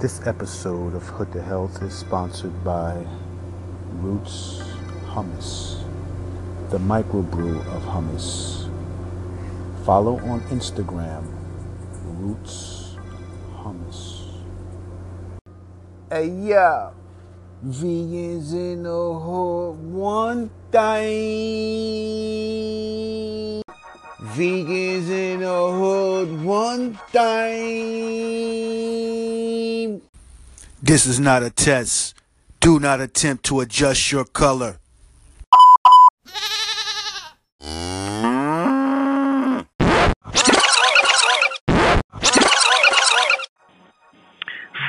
This episode of Hood to Health is sponsored by Roots Hummus, the microbrew of hummus. Follow on Instagram, Roots Hummus. Hey, yeah. Vegans in the hood, one thing. Vegans in the hood, one thing. This is not a test. Do not attempt to adjust your color.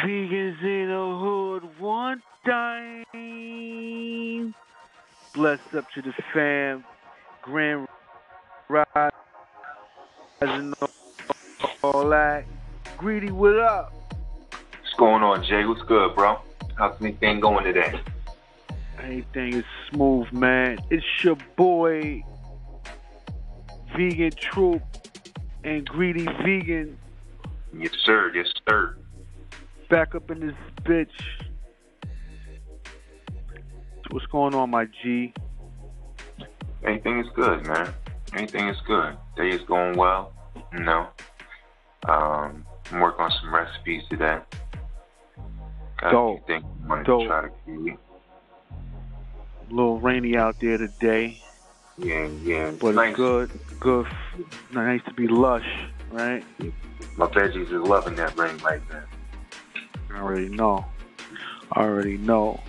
Vegans in the hood, one time. Bless up to the fam, Grand Rise, and all that. Greedy, what up? What's going on, Jay? What's good, bro? How's anything going today? Anything is smooth, man. It's your boy, Vegan Troop, and Greedy Vegan, Yes, sir. Yes, sir. back up in this bitch. What's going on, my G? Anything is good, man. Anything is good. Day is going well. You know. Um, I'm working on some recipes today. Got Dope. things Dope. try to. A little rainy out there today, Yeah, yeah. but nice. it's good. Good. Nice to be lush, right? My veggies is loving that rain right now. I already know. I already know.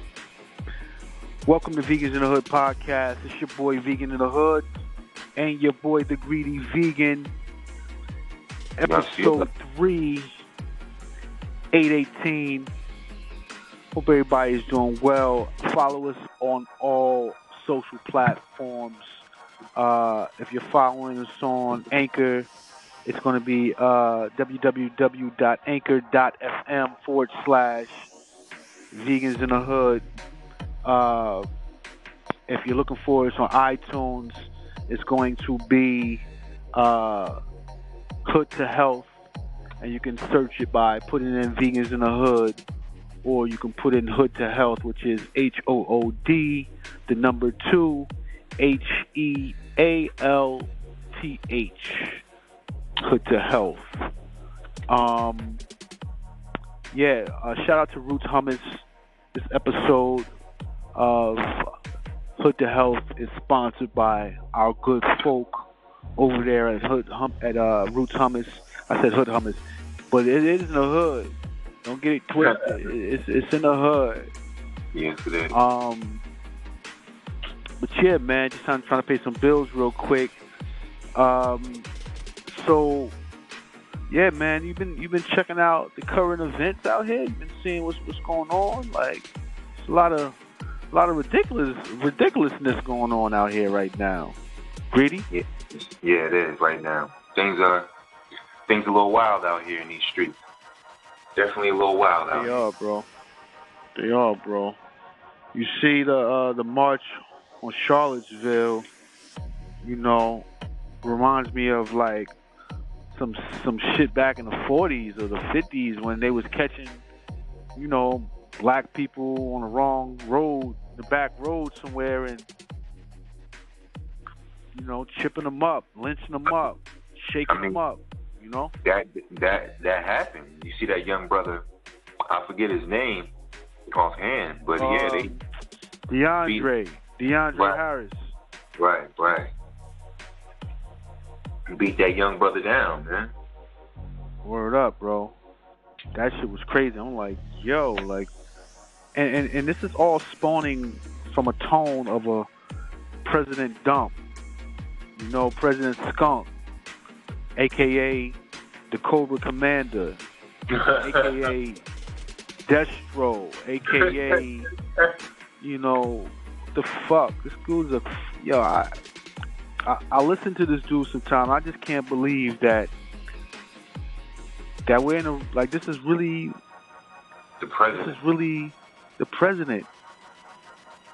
Welcome to Vegans in the Hood podcast. It's your boy Vegan in the Hood and your boy the Greedy Vegan. Episode 3, 818. Hope everybody is doing well. Follow us on all social platforms. Uh, if you're following us on Anchor, it's going to be uh, www.anchor.fm forward slash vegans in the hood. Uh, if you're looking for us on iTunes, it's going to be uh, Hood to Health, and you can search it by putting in Vegans in the Hood, or you can put in Hood to Health, which is H O O D, the number two, H E A L T H. Hood to Health. Um, yeah, uh, shout out to Roots Hummus. This episode of Hood to Health is sponsored by our good folk over there at Hood hum, at uh, Roots Hummus. I said Hood Hummus, but it is in the hood. Don't get it twisted. It's it's in the hood. Yes, it is. Um, but yeah, man, just trying, trying to pay some bills real quick. Um, so yeah, man, you've been you've been checking out the current events out here. You've been seeing what's what's going on. Like, it's a lot of a lot of ridiculous ridiculousness going on out here right now. Greedy? Yeah, yeah, it is right now. Things are things a little wild out here in these streets. Definitely a little wild out They are, bro. They are, bro. You see the uh, the march on Charlottesville. You know, reminds me of like some some shit back in the 40s or the 50s when they was catching, you know, black people on the wrong road, the back road somewhere, and you know, chipping them up, lynching them up, shaking I mean- them up. You know. That that that happened. You see that young brother? I forget his name offhand, but yeah, Uh, they DeAndre, DeAndre Right. Harris. right, right. Beat that young brother down, man. Word up, bro. That shit was crazy. I'm like, yo, like, and, and, and this is all spawning from a tone of a President Dump. You know, President Skunk, aka the Cobra Commander, aka Destro, aka, you know, the fuck. This dude's a, yo, I, I, I listen to this dude sometimes. I just can't believe that that we're in a like this is really the president. this is really the president.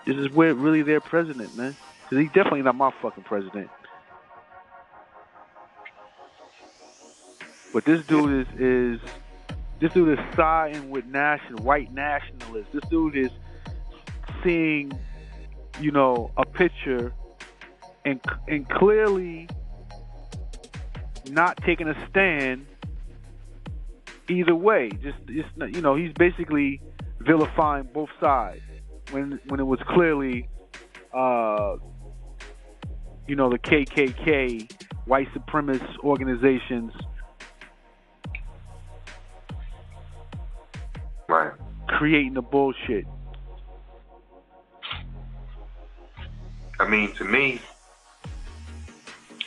This is where really their president, man. Cause he's definitely not my fucking president. But this dude is is this dude is siding with national white nationalists. This dude is seeing, you know, a picture and and clearly not taking a stand either way. Just, just you know, he's basically vilifying both sides when when it was clearly, uh, you know, the KKK, white supremacist organizations. Right. Creating the bullshit. I mean, to me,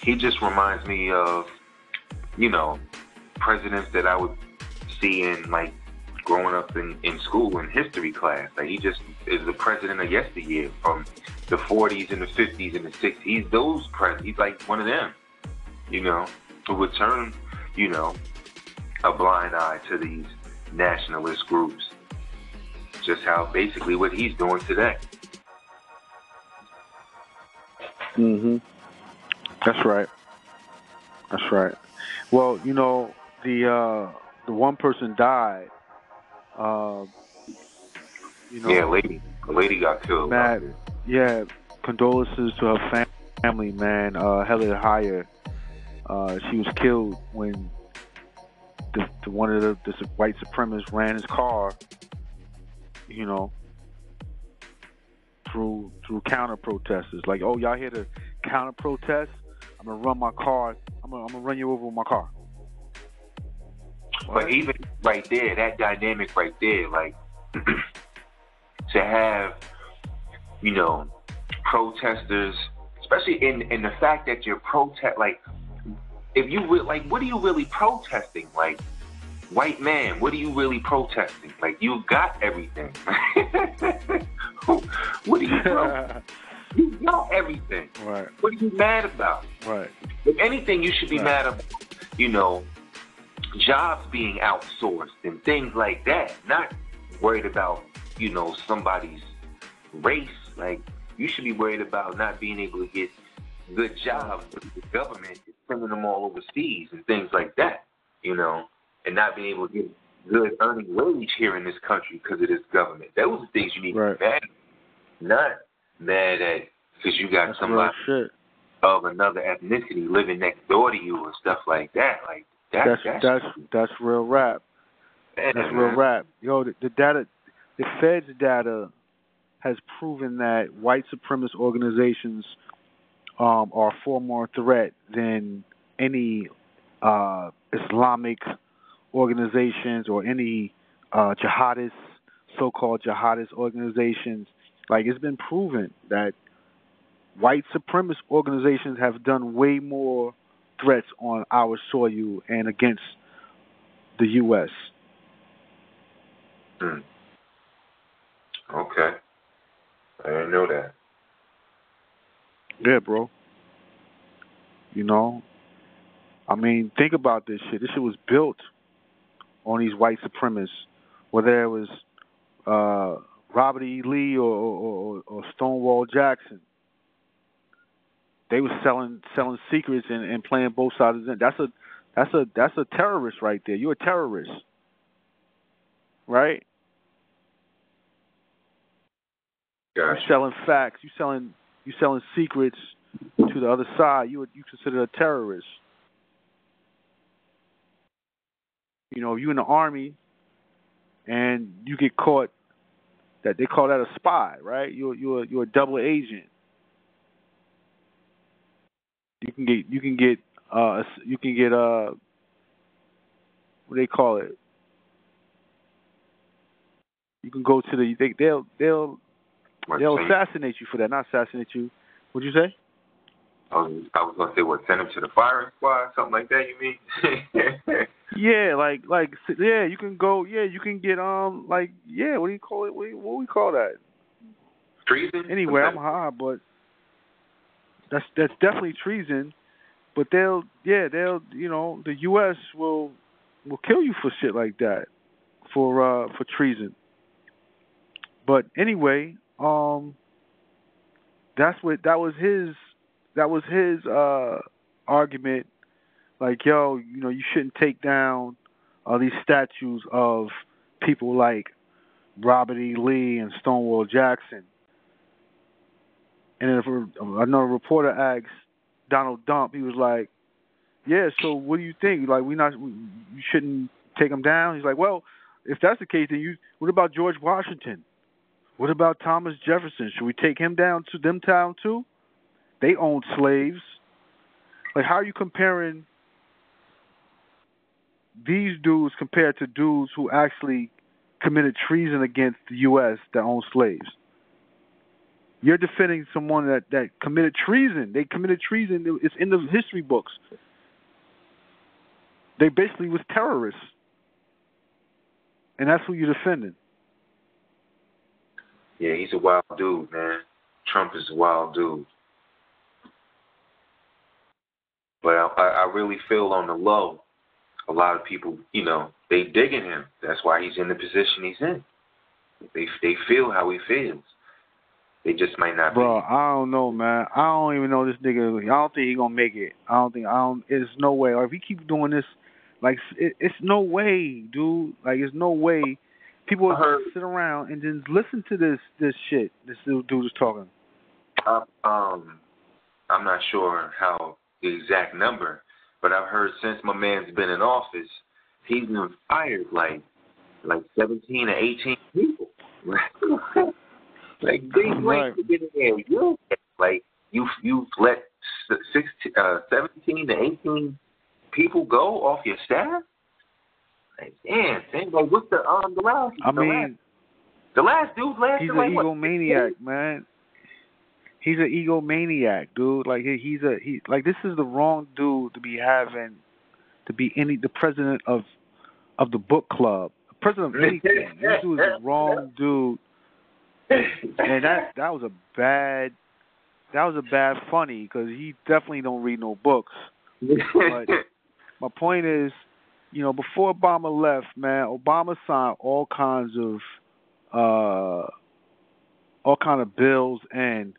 he just reminds me of, you know, presidents that I would see in like growing up in, in school in history class. Like he just is the president of yesteryear from the 40s and the 50s and the 60s. He's those presidents. He's like one of them, you know, who would turn, you know, a blind eye to these nationalist groups. Just how basically what he's doing today. Mhm. That's right. That's right. Well, you know, the uh the one person died. Uh, you know, yeah, lady, a lady got killed. Matt, yeah, condolences to her fam- family, man. Uh, Helen Heyer, uh, she was killed when the, the one of the, the white supremacists ran his car. You know, through through counter protesters. Like, oh, y'all here to counter protest? I'm gonna run my car. I'm gonna, I'm gonna run you over with my car. But even right there, that dynamic right there, like to have, you know, protesters, especially in in the fact that you're protest, like if you re- like, what are you really protesting? Like, white man, what are you really protesting? Like, you got everything. what are you? Pro- you got everything. Right. What are you mad about? Right. If anything, you should be Right. mad about, you know, jobs being outsourced and things like that. Not worried about, you know, somebody's race. Like, you should be worried about not being able to get good jobs because the government is sending them all overseas and things like that, you know, and not being able to get good earning wage here in this country because of this government. Those are the things you need Right. to be mad at. Not mad at because you got That's somebody of another ethnicity living next door to you and stuff like that. Like that's That's that's, that's that's real rap. man, That's real rap. Yo, the, the data, the Fed's data has proven that white supremacist organizations um, are far more threat than any uh, Islamic organizations or any uh, jihadist, so-called jihadist organizations. Like it's been proven that white supremacist organizations have done way more threats on our soil and against the U.S. Hmm. Okay, I didn't know that. Yeah, bro. You know, I mean, think about this shit. This shit was built on these white supremacists, whether it was uh, Robert E. Lee or, or, or Stonewall Jackson. They was selling selling secrets and, and playing both sides. Of. That's a that's a that's a terrorist right there. You're a terrorist, right? Gotcha. selling facts. You're selling you selling secrets to the other side. You you consider a terrorist. You know, you in the army, and you get caught. That they call that a spy, right? You're you're you're a double agent. You can get you can get uh you can get uh what do they call it? You can go to the they, they'll they'll What, They'll assassinate you for that. Not assassinate you. What'd you say? I was, I was gonna say what send him to the firing squad, something like that. You mean? Yeah, like like yeah, you can go. Yeah, you can get um like yeah. What do you call it? What what do we call that? Treason? Anyway, I'm high, but that's that's definitely treason. But they'll yeah they'll you know the U.S. will will kill you for shit like that for uh for treason. But anyway, um, that's what that was his that was his uh argument. Like yo, you know, you shouldn't take down are these statues of people like Robert E. Lee and Stonewall Jackson. And if another reporter asked Donald Trump, he was like, "Yeah, so what do you think? Like, we not, we, you shouldn't take them down." He's like, "Well, if that's the case, then you, what about George Washington? What about Thomas Jefferson? Should we take him down to them town too? They owned slaves. Like, how are you comparing these dudes compared to dudes who actually committed treason against the U.S. that owned slaves. You're defending someone that, that committed treason. They committed treason. It's in the history books. They basically was terrorists. And that's who you're defending. Yeah, he's a wild dude, man. Trump is a wild dude. But I, I really feel on the low a lot of people, you know, they digging him. That's why he's in the position he's in. They they feel how he feels. They just might not. Bro, be. I don't know, man. I don't even know this nigga. I don't think he gonna make it. I don't think. I don't. It's no way. Or if he keep doing this, like it, it's no way, dude. Like it's no way. People will sit around and just listen to this this shit. This little dude is talking. Uh, um, I'm not sure how the exact number, but I've heard since my man's been in office, he's been fired like like seventeen or eighteen people. like they right. to get in there. You like you you've let sixteen, uh, seventeen to eighteen people go off your staff. Like, damn, like what's the um the last? I the mean, last, the last dude last. He's an like, egomaniac, what? man he's an egomaniac, dude. Like he's a he like this is the wrong dude to be having to be any the president of of the book club, president of anything. this dude is the wrong dude, and that that was a bad that was a bad funny because he definitely don't read no books. But my point is, you know, before Obama left, man, Obama signed all kinds of uh all kind of bills and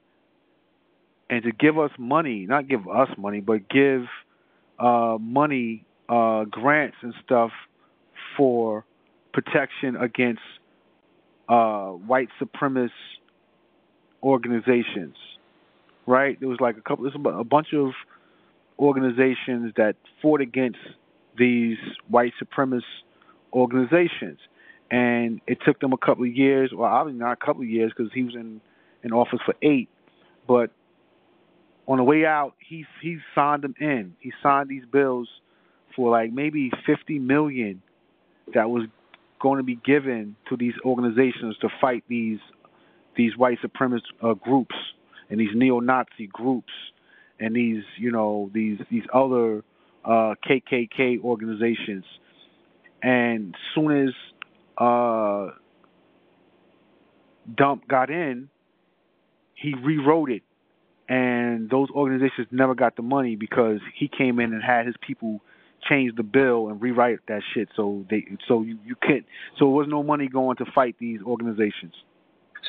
and to give us money, not give us money, but give uh, money, uh, grants and stuff for protection against uh, white supremacist organizations. Right? There was like a couple, there's a bunch of organizations that fought against these white supremacist organizations, and it took them a couple of years. Well, obviously not a couple of years because he was in in office for eight, but on the way out, he he signed them in. He signed these bills for like maybe fifty million that was going to be given to these organizations to fight these these white supremacist uh, groups and these neo-Nazi groups and these you know these these other uh, KKK organizations. And soon as uh, Dump got in, he rewrote it and those organizations never got the money because he came in and had his people change the bill and rewrite that shit. So they, so you, you can't. So there was no money going to fight these organizations.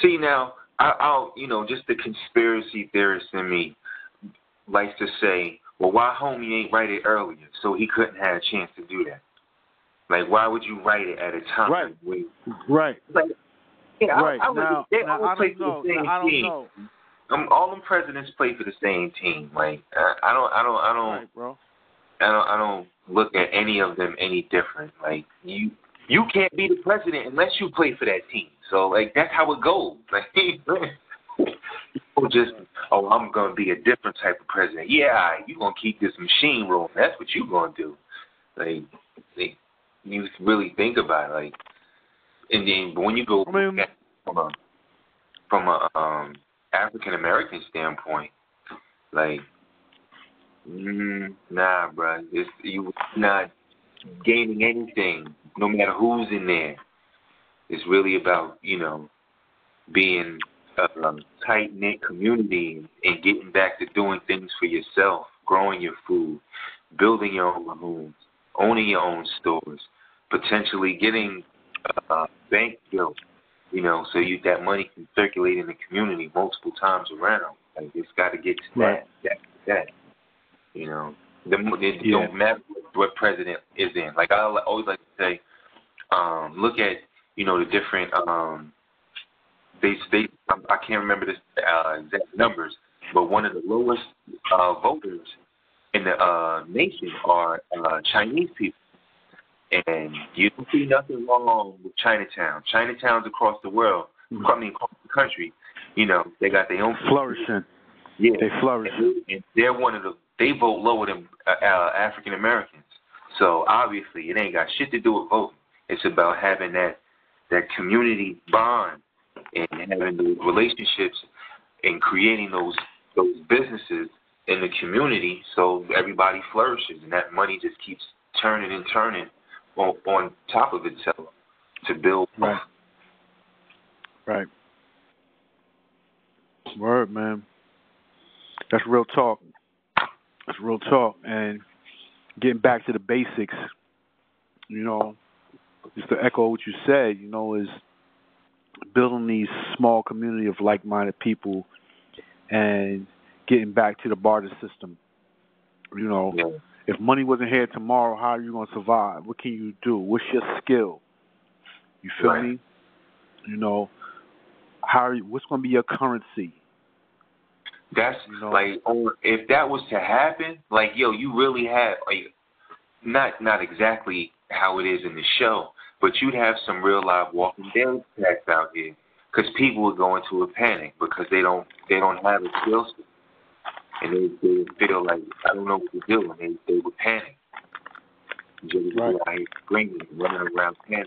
See now, I, I'll you know just the conspiracy theorist in me likes to say, well, why homie ain't write it earlier so he couldn't have a chance to do that. Like, why would you write it at a time? Right. When, right. Like, yeah, right. I, I, now, they now, I don't know. Now, I don't team. know um, all them presidents play for the same team. Like I, I don't, I don't, I don't, right, bro. I don't, I don't look at any of them any different. Like you, you can't be the president unless you play for that team. So like that's how it goes. Like people just, oh, I'm gonna be a different type of president. Yeah, you gonna keep this machine rolling. That's what you gonna do. Like, like you really think about it, like, and then when you go I mean, from a from a um, African American standpoint, like, mm, nah, bro, it's you not gaining anything, no matter who's in there. It's really about you know being a tight knit community and getting back to doing things for yourself, growing your food, building your own homes, owning your own stores, potentially getting a bank built you know, so you that money can circulate in the community multiple times around. Like it's got to get to right. that, that, that, you know. The, it Yeah. don't matter what president is in. Like I always like to say, um, look at you know the different um, they they I can't remember the uh, exact numbers, but one of the lowest uh, voters in the uh, nation are uh, Chinese people. And you don't see nothing wrong with Chinatown. Chinatowns across the world, I mean across the country, you know, they got their own Flourishing. Yeah, They flourish. and, and they're one of the they vote lower than uh, uh, African Americans. So obviously, it ain't got shit to do with voting. It's about having that that community bond and having the relationships and creating those those businesses in the community so everybody flourishes and that money just keeps turning and turning on, on top of itself to build. Right. Right. Word, man. That's real talk. That's real talk. And getting back to the basics, you know, just to echo what you said, you know, is building these small community of like-minded people and getting back to the barter system. You know, Yeah. if money wasn't here tomorrow, how are you going to survive? What can you do? What's your skill? You feel Right. me? You know, how are you, what's going to be your currency? That's You know? like, or if that was to happen, like, yo, you really had like, not not exactly how it is in the show, but you'd have some real live Walking Dead attacks out here, because people would go into a panic because they don't they don't have a skill set, and they they feel like I don't know what to do, and they they would panic. Just Right. here screaming, running around panicking.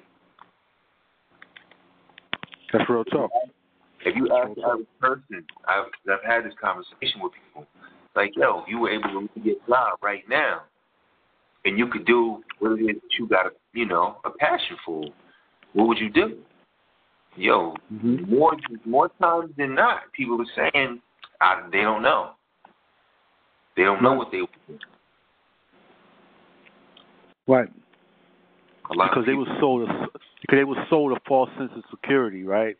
That's real talk. If you ask average person, I've, I've had this conversation with people, like, yo, if you were able to get job right now, and you could do what it is that you got, a, you know, a passion for, what would you do? Yo, Mhm. more more times than not, people are saying I, they don't know. They don't know what they do. Right. A lot Because they were sold a, because they were sold a false sense of security, right?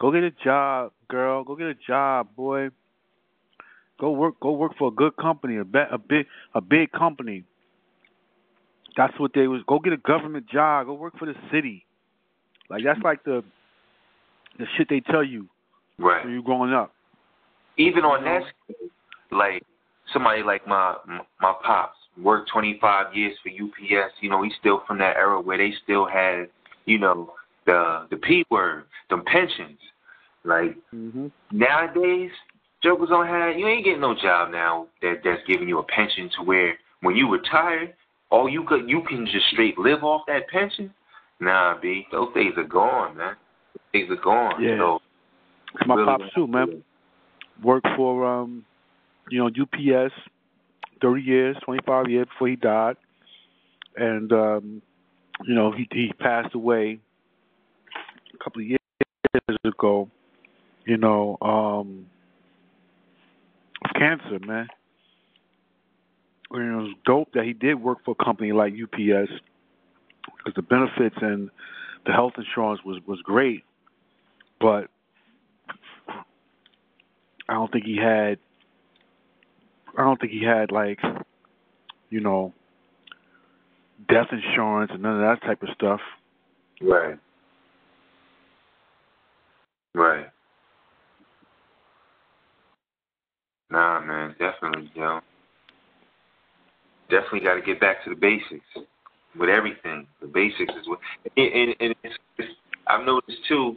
Go get a job, girl. Go get a job, boy. Go work. Go work for a good company, a, be, a big a big company. That's what they was. Go get a government job. Go work for the city. Like that's like the the shit they tell you right. when you're growing up. even on that scale, like somebody like my my pops worked 25 years for UPS. You know, he's still from that era where they still had, you know, the the p word, them pensions. Like Mm-hmm. nowadays, jokers don't have. You ain't getting no job now that that's giving you a pension to where when you retire, all you could you can just straight live off that pension. Nah, b, those days are gone, man. Those days are gone. Yeah. So My really pops too, man. Worked for um, you know, UPS, thirty years, twenty five years before he died, and um, you know, he he passed away a couple of years ago. You know, um, of cancer, man. Know, it was dope that he did work for a company like UPS because the benefits and the health insurance was was great, but I don't think he had. I don't think he had like, you know, death insurance and none of that type of stuff. Right. Right. Nah, man, definitely, yo. Definitely got to get back to the basics with everything. The basics is what, and, and, and it's, it's, I've noticed too,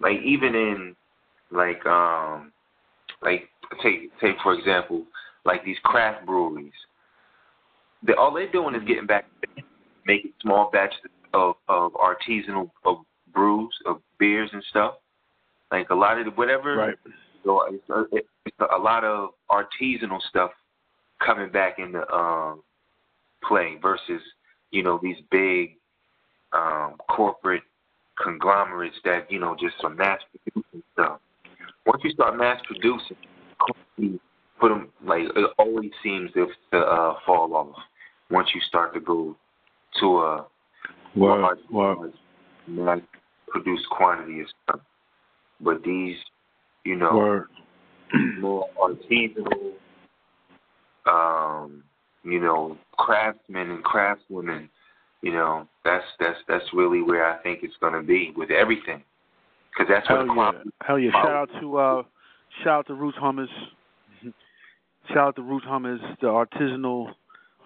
like even in, like, um, like take take for example, like these craft breweries. They, all they're doing is getting back, making small batches of of artisanal of brews of beers and stuff. Like a lot of the, whatever. Right. So it's a, it's a lot of artisanal stuff coming back into um, play versus you know these big um, corporate conglomerates that you know just are mass producing stuff. Once you start mass producing, put them like it always seems to, to uh, fall off. Once you start to go to a Word, large, word. mass produced quantity of stuff, but these, you know, Word. more artisanal, um, you know, craftsmen and craftswomen. You know, that's that's that's really where I think it's going to be with everything, because that's Hell what yeah. Hell yeah! Shout out to uh, shout out to Roots Hummus. shout out to Roots Hummus, the artisanal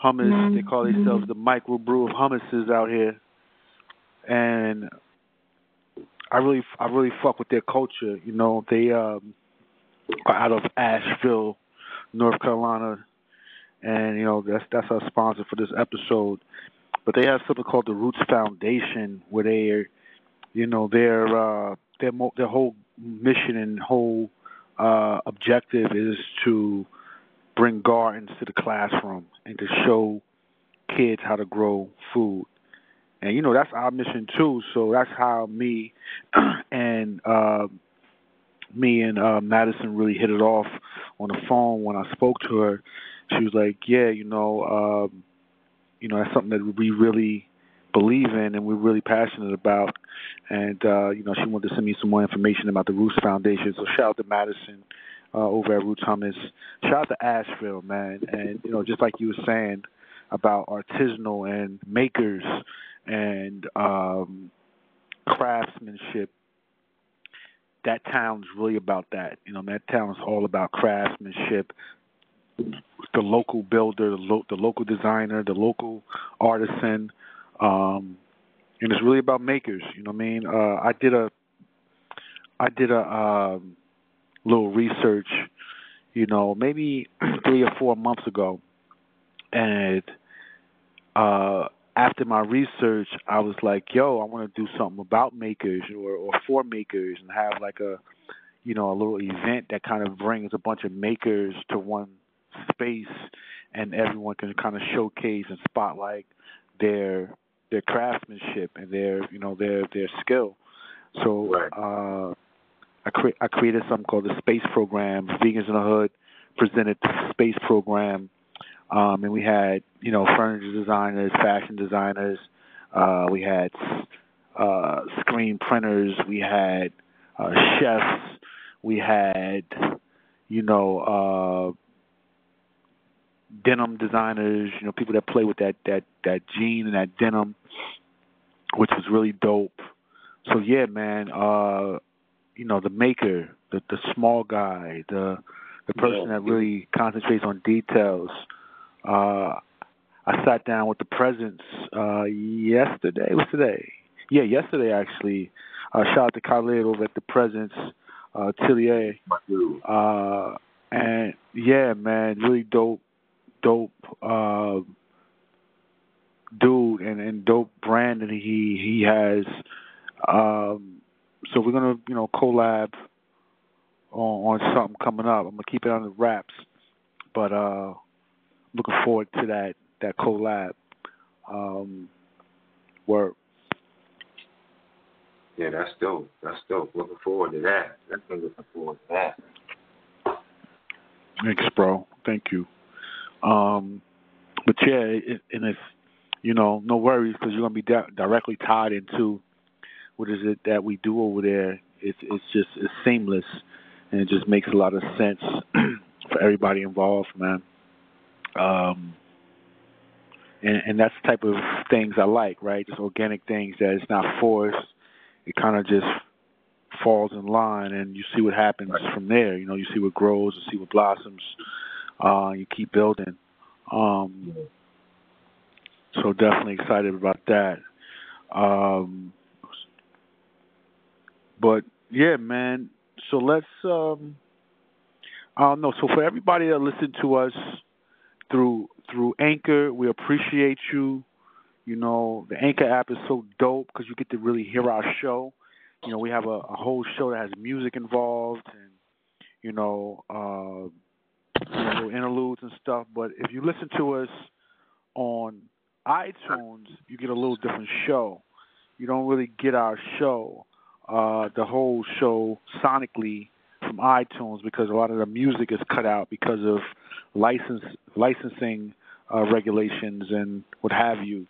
hummus. Mm-hmm. They call themselves the microbrew of hummuses out here, and I really I really fuck with their culture. You know, they um, are out of Asheville, North Carolina, and you know that's that's our sponsor for this episode. But they have something called the Roots Foundation, where they, you know, their uh, their mo- their whole mission and whole uh, objective is to bring gardens to the classroom and to show kids how to grow food. And you know that's our mission too. So that's how me and uh, me and uh, Madison really hit it off on the phone when I spoke to her. She was like, "Yeah, you know, um, you know, that's something that we really believe in and we're really passionate about." And uh, you know, she wanted to send me some more information about the Roots Foundation. So shout out to Madison uh, over at Roots Hummus. Shout out to Asheville, man. And you know, just like you were saying about artisanal and makers and um, craftsmanship. That town's really about that. You know, that town is all about craftsmanship. The local builder, the, lo- the local designer, the local artisan, um, and it's really about makers. You know what I mean? Uh, I did a, I did a um, little research. You know, maybe three or four months ago, and uh, after my research, I was like, "Yo, I want to do something about makers or or for makers, and have like a, you know, a little event that kind of brings a bunch of makers to one space, and everyone can kind of showcase and spotlight their their craftsmanship and their you know their their skill." So Right. uh, I cre- I created something called the Space Program. Vegans in the Hood presented the Space Program um, and we had you know furniture designers, fashion designers. Uh, we had uh, screen printers. We had uh, chefs. We had you know uh, denim designers. You know people that play with that that that jean and that denim, which was really dope. So yeah, man. Uh, you know the maker, the the small guy, the the person Yeah. that really concentrates on details. Uh, I sat down with the presidents uh, yesterday. What's today? Yeah, yesterday actually. Uh, shout out to Khalid over at the presidents, uh, Tillier. Uh, and yeah, man, really dope, dope uh, dude, and and dope brand that he he has. Um, so we're gonna you know collab on, on something coming up. I'm gonna keep it on the wraps, but uh, looking forward to that that collab. Um, work. Yeah, that's dope. That's dope. Looking forward to that. Definitely looking forward to that. Thanks, bro. Thank you. Um, but yeah, it, and it's you know no worries because you're gonna be di- directly tied into what is it that we do over there. It's it's just it's seamless and it just makes a lot of sense for everybody involved, man. Um, and and that's the type of things I like, right? Just organic things that it's not forced. It kind of just falls in line, and you see what happens from there. You know, you see what grows, you see what blossoms. Uh, you keep building. Um, so definitely excited about that. Um, but yeah, man. So let's. Um, I don't know. So for everybody that listened to us through through Anchor, we appreciate you. You know, the Anchor app is so dope because you get to really hear our show. You know, we have a, a whole show that has music involved and you know, uh, you know, interludes and stuff. But if you listen to us on iTunes, you get a little different show. You don't really get our show, uh, the whole show sonically from iTunes because a lot of the music is cut out because of license licensing uh, regulations and what have you.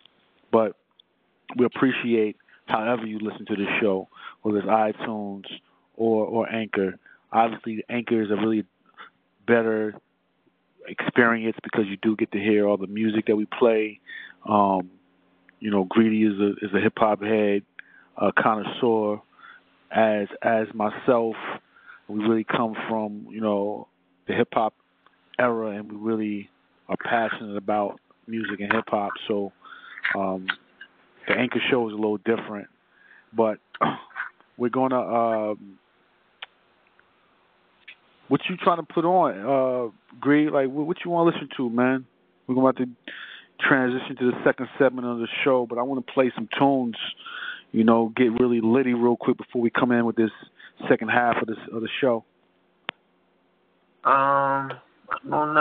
But we appreciate however you listen to the show, whether it's iTunes or or Anchor. Obviously, Anchor is a really better experience because you do get to hear all the music that we play. Um, you know, Greedy is a is a hip hop head, a connoisseur, as as myself. We really come from you know the hip hop era, and we really are passionate about music and hip hop. So um, the anchor show is a little different, but we're gonna. Um, what you trying to put on, uh, Greg? Like, what, what you want to listen to, man? We're going to transition to the second segment of the show, but I want to play some tunes. You know, get really litty real quick before we come in with this second half of this of the show. Um. I don't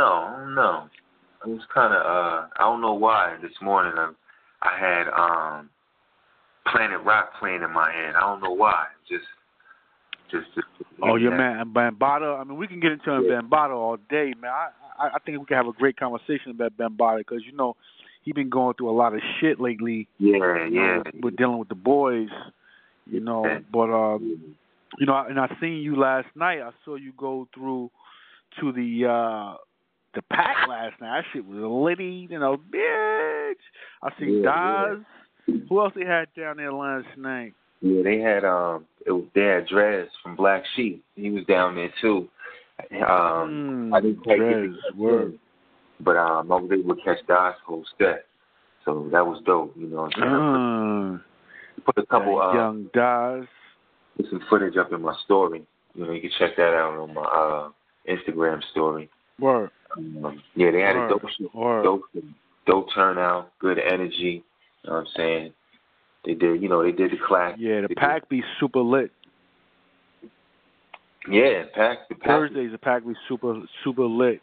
know. I was kind of uh, I don't know why this morning I, I had um, Planet Rock playing in my head. I don't know why. Just, just. just oh, your man Bambaataa. I mean, we can get into yeah. Bambaataa all day, man. I, I I think we can have a great conversation about Bambaataa because you know he been going through a lot of shit lately. Yeah, yeah. With dealing with the boys, you know. Yeah. But um, you know, and I seen you last night. I saw you go through to the uh the pack last night. That shit was litty, you know, bitch. I see yeah, Daz. Yeah. Who else they had down there last night? Yeah, they had um it was had Dres from Black Sheep. He was down there too. Um mm, I didn't take Dres, it word. but um I was able to catch Daz whole set. So that was dope, you know what I'm saying? Uh, put a couple uh, young Daz. Put some footage up in my story. You know, you can check that out on my uh Instagram story. Word. Um, yeah, they had Word. a dope, dope, dope turnout, good energy. You know what I'm saying? They did, you know, they did the class. Yeah, the pack did. be super lit. Yeah, pack the pack. Thursdays the pack be super super lit.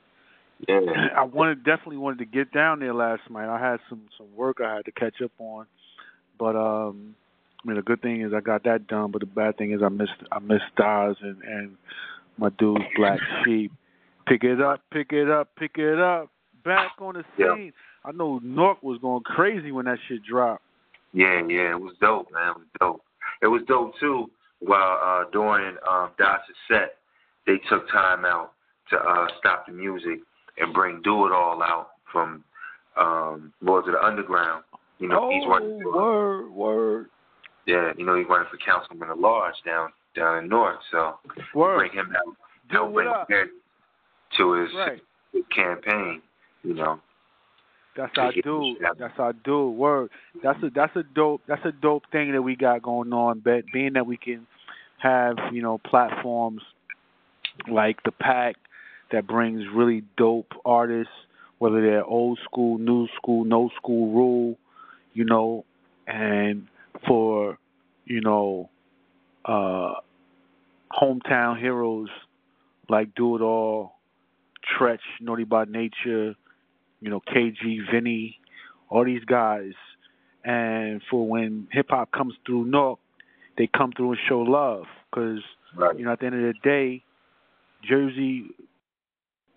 Yeah. I wanted definitely wanted to get down there last night. I had some some work I had to catch up on, but um, I mean the good thing is I got that done. But the bad thing is I missed I missed stars and and my dude Black Sheep. Pick it up, pick it up, pick it up. Back on the scene. Yeah. I know Newark was going crazy when that shit dropped. Yeah, yeah, it was dope, man. It was dope. It was dope too. While uh, during um, Dot's set, they took time out to uh, stop the music and bring Do It All out from um, Lords of the Underground. You know, oh, he's running. For, word, word. Yeah, you know, he's running for councilman at large down down in Newark. So word. bring him out, help bring him to his, right. his campaign. You know. That's our dude. That's our dude. Word. That's a that's a dope that's a dope thing that we got going on. But being that we can have you know platforms like the pack that brings really dope artists, whether they're old school, new school, no school rule, you know, and for you know uh hometown heroes like Do It All, Treach, Naughty by Nature, you know, KG, Vinny, all these guys. And for when hip hop comes through Newark, they come through and show love. Because, right. you know, at the end of the day, Jersey,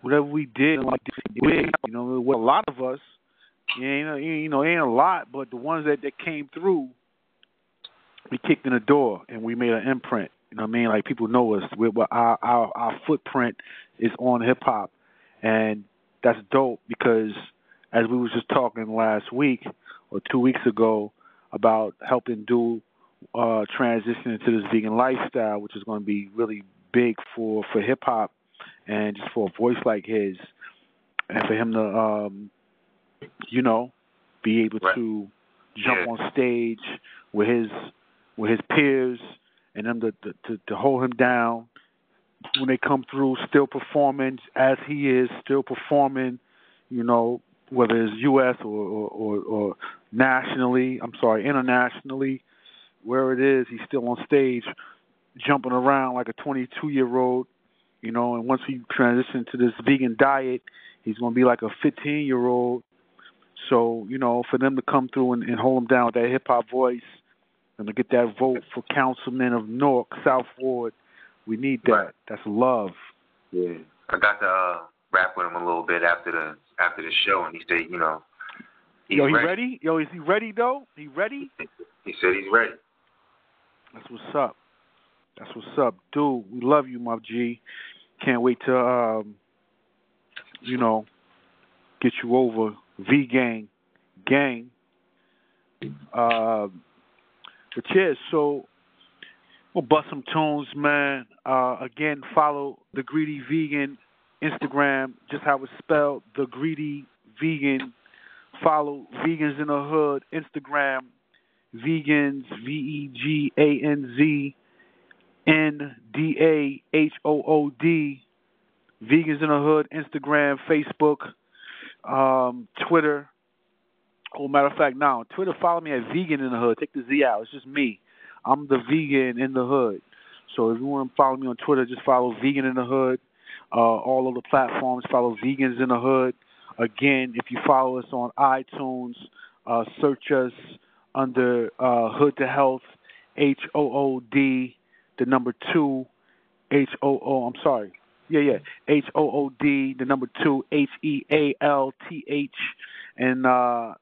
whatever we did, like big, you know, a lot of us, you know, you know, ain't a lot, but the ones that, that came through, we kicked in the door and we made an imprint. You know what I mean? Like people know us. We're, we're, our our our footprint is on hip hop, and that's dope because as we was just talking last week or two weeks ago about helping do uh, transition into this vegan lifestyle, which is going to be really big for for hip hop and just for a voice like his, and for him to um, you know be able right. to jump yeah. on stage with his with his peers and them to, to to hold him down when they come through, still performing as he is, still performing, you know, whether it's U.S. or, or, or, nationally, I'm sorry, internationally, where it is, he's still on stage, jumping around like a 22 year old, you know, and once he transitions to this vegan diet, he's going to be like a 15 year old. So, you know, for them to come through and, and hold him down with that hip hop voice and to get that vote for councilman of Newark, South Ward, we need that. Right. That's love. Yeah, I got to uh, rap with him a little bit after the after the show, and he said, you know, he's Yo, he ready. ready? Yo, is he ready though? He ready? He said he's ready. That's what's up. That's what's up, dude. We love you, my G. Can't wait to, um, you know, get you over. V Gang, gang. Uh, but yeah, so we'll bust some tunes, man. Uh, again, follow the Greedy Vegan Instagram, just how it's spelled, the Greedy Vegan. Follow Vegans in the Hood Instagram, Vegans V E G A N Z N D A H O O D. Vegans in the Hood Instagram, Facebook, um, Twitter. Oh, matter of fact, now Twitter, follow me at Vegan in the Hood. Take the Z out. It's just me. I'm the vegan in the hood. So if you want to follow me on Twitter, just follow Vegan in the Hood. Uh, all of the platforms, follow Vegans in the Hood. Again, if you follow us on iTunes, uh, search us under uh, Hood to Health, H O O D, the number two, H O O. I'm sorry. Yeah, yeah. H O O D, the number two, H E A L T H, and uh,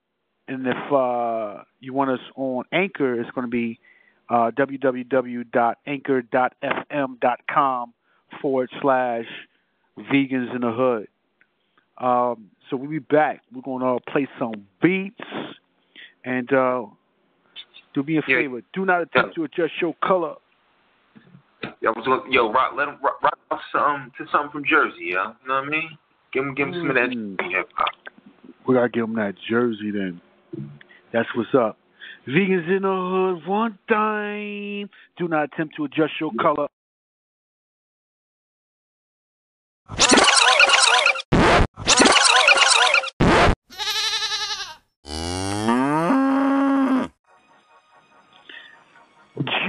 and if uh, you want us on Anchor, it's going to be uh, www.anchor.fm.com forward slash vegans in the hood. Um, so we'll be back. We're going to uh, play some beats and uh, do me a Yeah. favor. Do not attempt to adjust your color. Yo, I was gonna, yo, rock, let him rock, rock off some to something from Jersey, yo. You know what I mean? Give him, give him some of that Mm. hip hop. We gotta give them that jersey then. That's what's up. Vegans in the hood, one time. Do not attempt to adjust your color.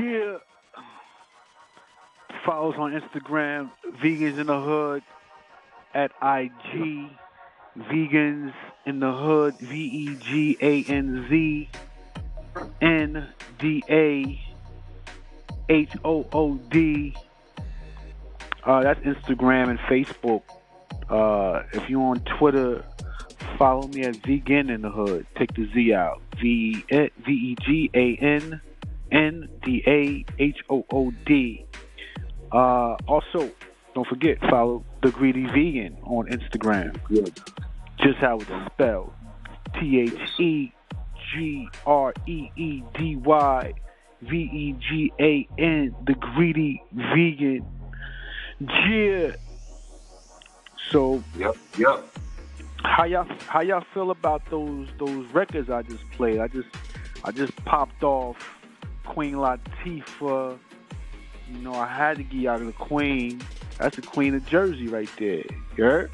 Yeah. Follows on Instagram, Vegans in the Hood, at IG, Vegans in the Hood, V E G A N Z N D A H O O D. Uh, that's Instagram and Facebook. Uh, if you're on Twitter, follow me at Vegan in the Hood. Take the Z out. V V E G A N N D A H O O D. Uh, also, don't forget follow the Greedy Vegan on Instagram. Just how it's spelled. T H E G R E E D Y V E G A N. The Greedy Vegan. Yeah. So Yep, yep. how y'all how y'all feel about those those records I just played? I just I just popped off Queen Latifah. You know, I had to get y'all the Queen. That's the Queen of Jersey right there. You heard?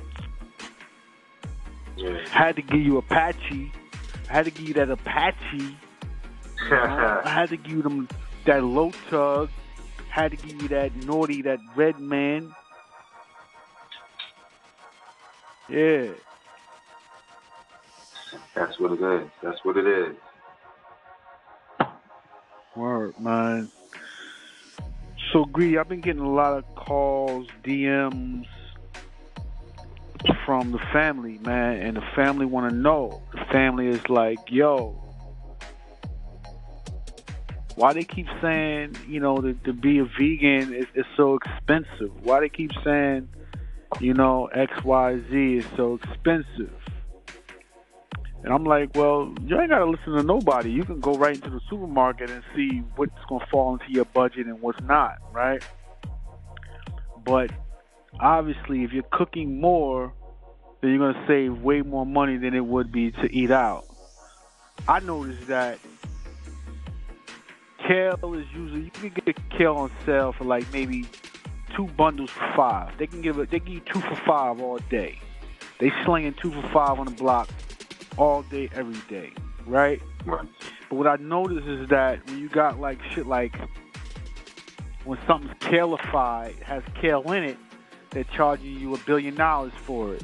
Yeah. Had to give you Apache. I had to give you that Apache. You know? I had to give you them that low tug. Had to give you that naughty, that Redman. Yeah. That's what it is. That's what it is. Word, man. So, Greedy, I've been getting a lot of calls, DMs from the family, man, and the family want to know. The family is like, yo, why they keep saying, you know, to, to be a vegan is, is so expensive? Why they keep saying, you know, X, Y, Z is so expensive? And I'm like, well, you ain't got to listen to nobody. You can go right into the supermarket and see what's to fall into your budget and what's not, right? But obviously, if you're cooking more, then you're going to save way more money than it would be to eat out. I noticed that kale is usually you can get kale on sale for like maybe two bundles for five. They can give it. They give you two for five all day. They slinging two for five on the block all day, every day, right? Right. But what I noticed is that when you got like shit like when something's kalefied, has kale in it, they're charging you a billion dollars for it.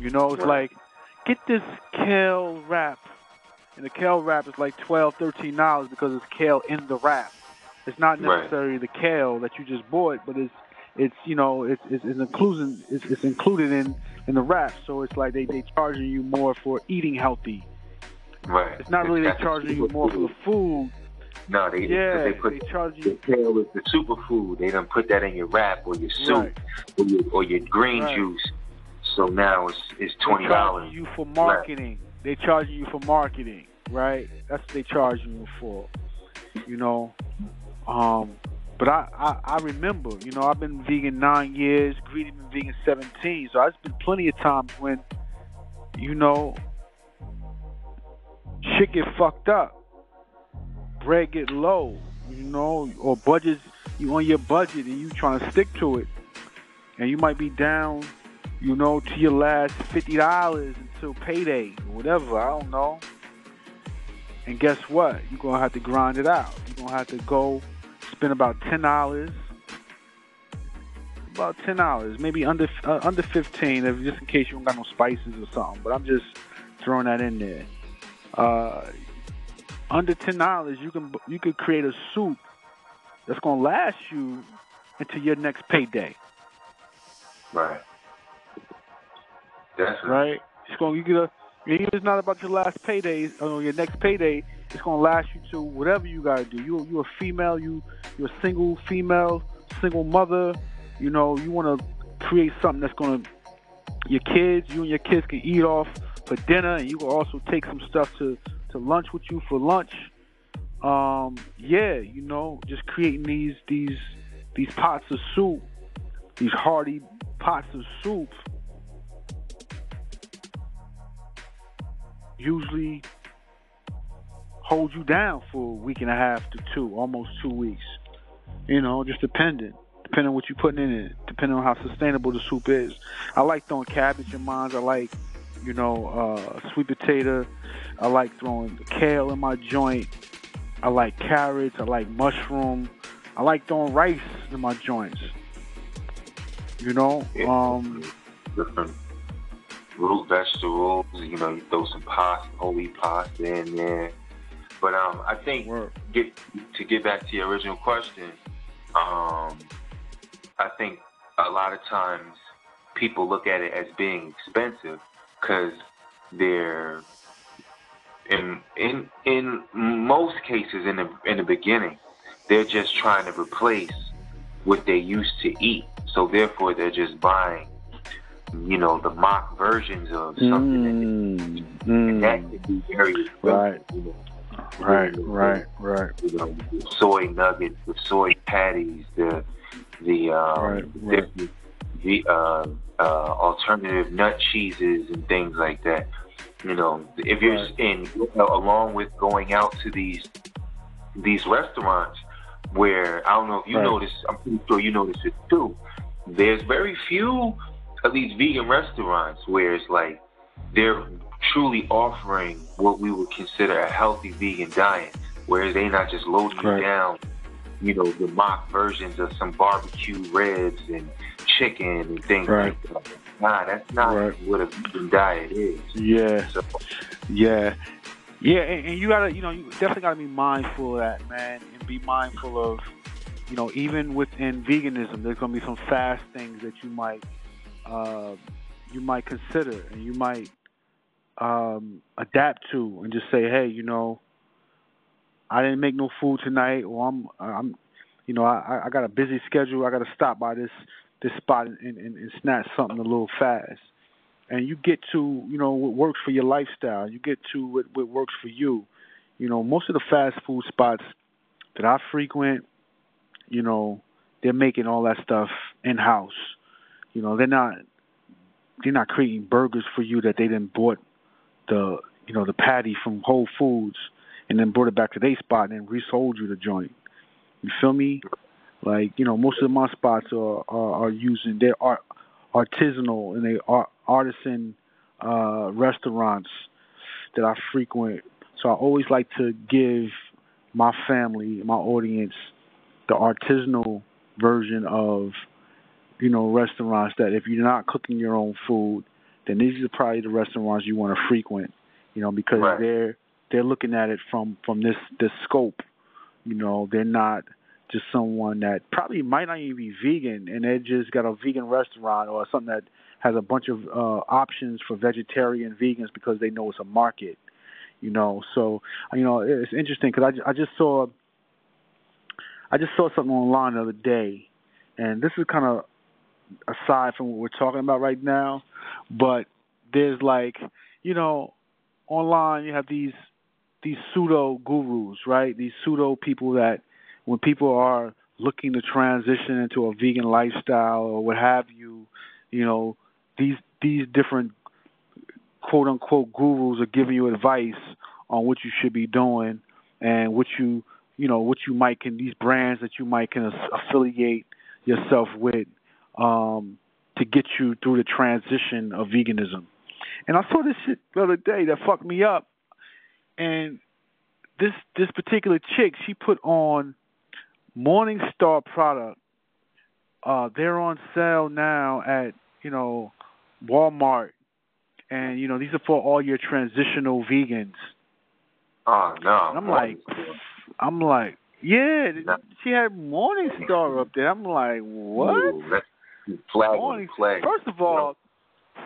You know, it's Right. like get this kale wrap, and the kale wrap is like twelve, thirteen dollars because it's kale in the wrap. It's not Right. necessarily the kale that you just bought, but it's it's you know it's it's, it's included it's, it's included in in the wrap. So it's like they they charging you more for eating healthy. Right. It's not really they charging you more for the food. No, they Yeah, they put they charge the you. kale is the superfood. They don't put that in your wrap or your soup Right. or your, or your green Right. juice. So now it's it's twenty dollars. you for marketing. They charging you for marketing, right? That's what they charging you for. You know, um, but I, I I remember, you know, I've been vegan nine years. Greedy been vegan seventeen. So it's been plenty of times when, you know, shit get fucked up, bread get low, you know, or budgets you on your budget and you trying to stick to it, and you might be down, you know, to your last fifty dollars until payday or whatever. I don't know. And guess what? You're gonna have to grind it out. You're gonna have to go spend about ten dollars, about ten dollars, maybe under uh, under fifteen, if just in case you don't got no spices or something. But I'm just throwing that in there. Uh, under ten dollars, you can you can create a soup that's gonna last you until your next payday. Right. Definitely. Right. It's gonna you get a. It's not about your last payday or your next payday. It's gonna last you to whatever you gotta do. You you're a female. You you're a single female, single mother. You know you want to create something that's gonna your kids. You and your kids can eat off for dinner, and you can also take some stuff to to lunch with you for lunch. Um, yeah, you know, just creating these these these pots of soup, these hearty pots of soup. Usually hold you down for a week and a half to two, almost two weeks. You know, just depending, depending on what you're putting in it, depending on how sustainable the soup is. I like throwing cabbage in mine. I like, you know, uh, sweet potato. I like throwing kale in my joint. I like carrots. I like mushroom. I like throwing rice in my joints. You know, um, different root vegetables. You know, you throw some pasta, holy pasta in there. But um, I think get to get back to your original question. Um, I think a lot of times people look at it as being expensive because they're in in in most cases in the in the beginning they're just trying to replace what they used to eat. So therefore they're just buying you know the mock versions of something mm, that, and that can be very. Right. You know. right, right, right. You know, soy nuggets, the soy patties, the the um, Right, right. the uh, uh, alternative nut cheeses and things like that. You know, if you're in along with going out to these these restaurants where I don't know if you Right. notice, I'm pretty sure you notice it too. There's very few of these vegan restaurants where it's like they're truly offering what we would consider a healthy vegan diet, where they're not just loading Right. you down, you know, the mock versions of some barbecue ribs and chicken and things Right. like that. Nah, that's not Right. what a vegan diet is. Yeah, So, yeah, yeah. And, and you gotta, you know, you definitely gotta be mindful of that, man, and be mindful of, you know, even within veganism, there's gonna be some fast things that you might, uh, you might consider, and you might um, adapt to, and just say, hey, you know, I didn't make no food tonight, or I'm, I'm, you know, I, I got a busy schedule. I got to stop by this this spot and, and, and snatch something a little fast. And you get to, you know, what works for your lifestyle. You get to what, what works for you. You know, most of the fast food spots that I frequent, you know, they're making all that stuff in house. You know, they're not they're not creating burgers for you that they then bought the you know the patty from Whole Foods and then brought it back to their spot and then resold you the joint. You feel me? Like you know, most of my spots are are, are using their art artisanal and they are artisan uh, restaurants that I frequent. So I always like to give my family, my audience, the artisanal version of you know restaurants that if you're not cooking your own food, then these are probably the restaurants you want to frequent. You know because Right. they're they're looking at it from from this this scope. You know they're not just someone that probably might not even be vegan and they just got a vegan restaurant or something that has a bunch of uh options for vegetarian vegans because they know it's a market you know so you know it's interesting because I, I just saw i just saw something online the other day and this is kind of aside from what we're talking about right now, but there's like, you know, online you have these these pseudo gurus, right? These pseudo people that when people are looking to transition into a vegan lifestyle or what have you, you know, these these different quote unquote gurus are giving you advice on what you should be doing and what you you know what you might can these brands that you might can affiliate yourself with um, to get you through the transition of veganism. And I saw this shit the other day that fucked me up. And this this particular chick, she put on Morningstar product. Uh, they're on sale now at you know Walmart, and you know these are for all your transitional vegans. Oh no! And I'm like, I'm like, yeah. No. She had Morningstar up there. I'm like, what? Ooh, flag Morning, flag. First of all,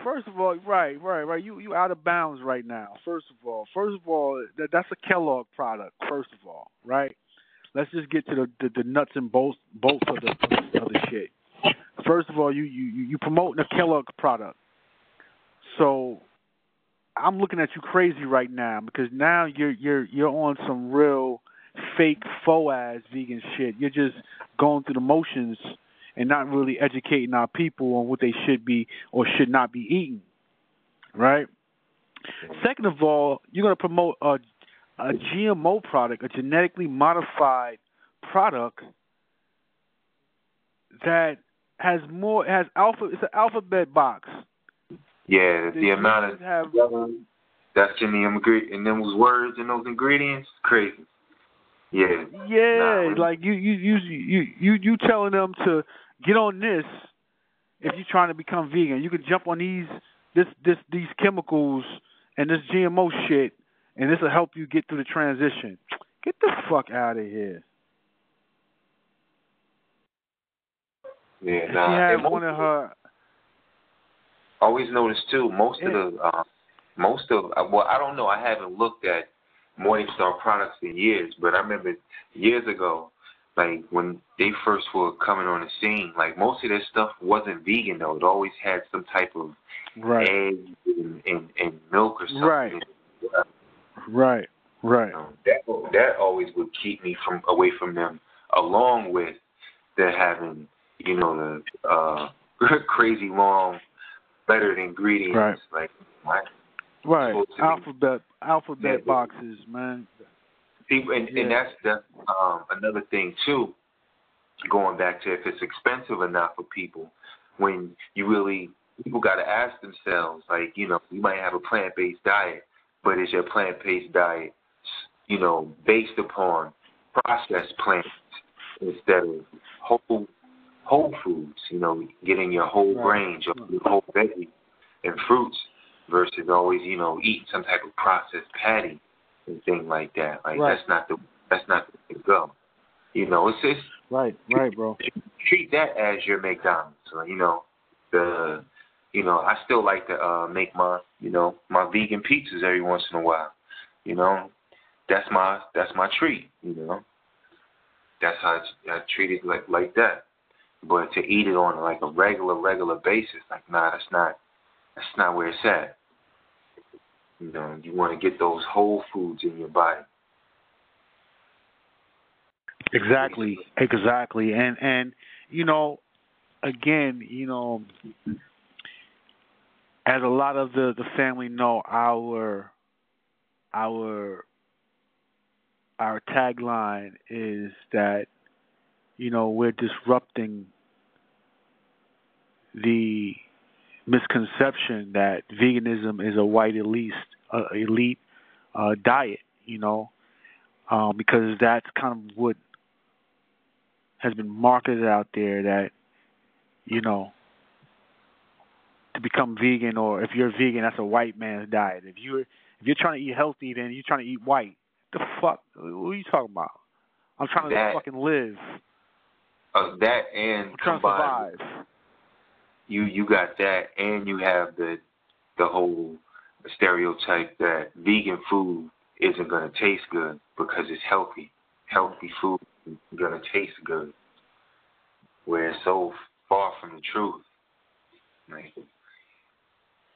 first of all, right, right, right. You you out of bounds right now. First of all, first of all, that that's a Kellogg product. First of all, right. Let's just get to the the, the nuts and bolts bolts of the of the shit. First of all, you you you promoting a Kellogg product. So I'm looking at you crazy right now because now you're you're you're on some real fake faux ass vegan shit. You're just going through the motions and not really educating our people on what they should be or should not be eating. Right? Second of all, you're going to promote a, a GMO product, a genetically modified product that has more has alpha it's an alphabet box. Yeah, the, amount of have, that's in the in those words and those ingredients, crazy. Yeah. Yeah, nah, like you you you you you you telling them to get on this if you're trying to become vegan. You can jump on these this this these chemicals and this GMO shit, and this will help you get through the transition. Get the fuck out of here. Yeah, nah. She had one of her. Always noticed too. Most yeah. of the, uh, most of uh, well, I don't know. I haven't looked at Morningstar products in years, but I remember years ago, like when they first were coming on the scene, like most of their stuff wasn't vegan though. It always had some type of right. egg and, and, and milk or something. Right. Right. Right. Um, that that always would keep me from away from them, along with the having you know the uh crazy long lettered ingredients right. like what Right. Alphabet alphabet yeah, boxes, man. People, and, yeah. and that's that's um, another thing too. Going back to if it's expensive enough for people, when you really people got to ask themselves, like you know, you might have a plant based diet, but it's your plant based diet, you know, based upon processed plants instead of whole whole foods? You know, getting your whole right. grains, your whole veggies and fruits versus always, you know, eating some type of processed patty and thing like that. Like right. that's not the that's not the way to go. You know, it's just right, right, bro. Treat that as your McDonald's. You know, the you know, I still like to uh make my you know my vegan pizzas every once in a while. You know, that's my that's my treat. You know, that's how I, I treat it like like that. But to eat it on like a regular regular basis, like nah, that's not that's not where it's at. You know, you want to get those whole foods in your body. Exactly, exactly, and and you know, again, you know, as a lot of the the family know, our our our tagline is that you know we're disrupting the misconception that veganism is a white elite uh, elite uh, diet, you know, um, because that's kind of what has been marketed out there that you know become vegan or if you're vegan that's a white man's diet. If you're if you're trying to eat healthy then you're trying to eat white. The fuck what are you talking about? I'm trying that, to fucking live. Uh, that and I'm trying combined, to survive you you got that, and you have the the whole stereotype that vegan food isn't going to taste good because it's healthy. Healthy food is going to taste good, where it's so far from the truth. Like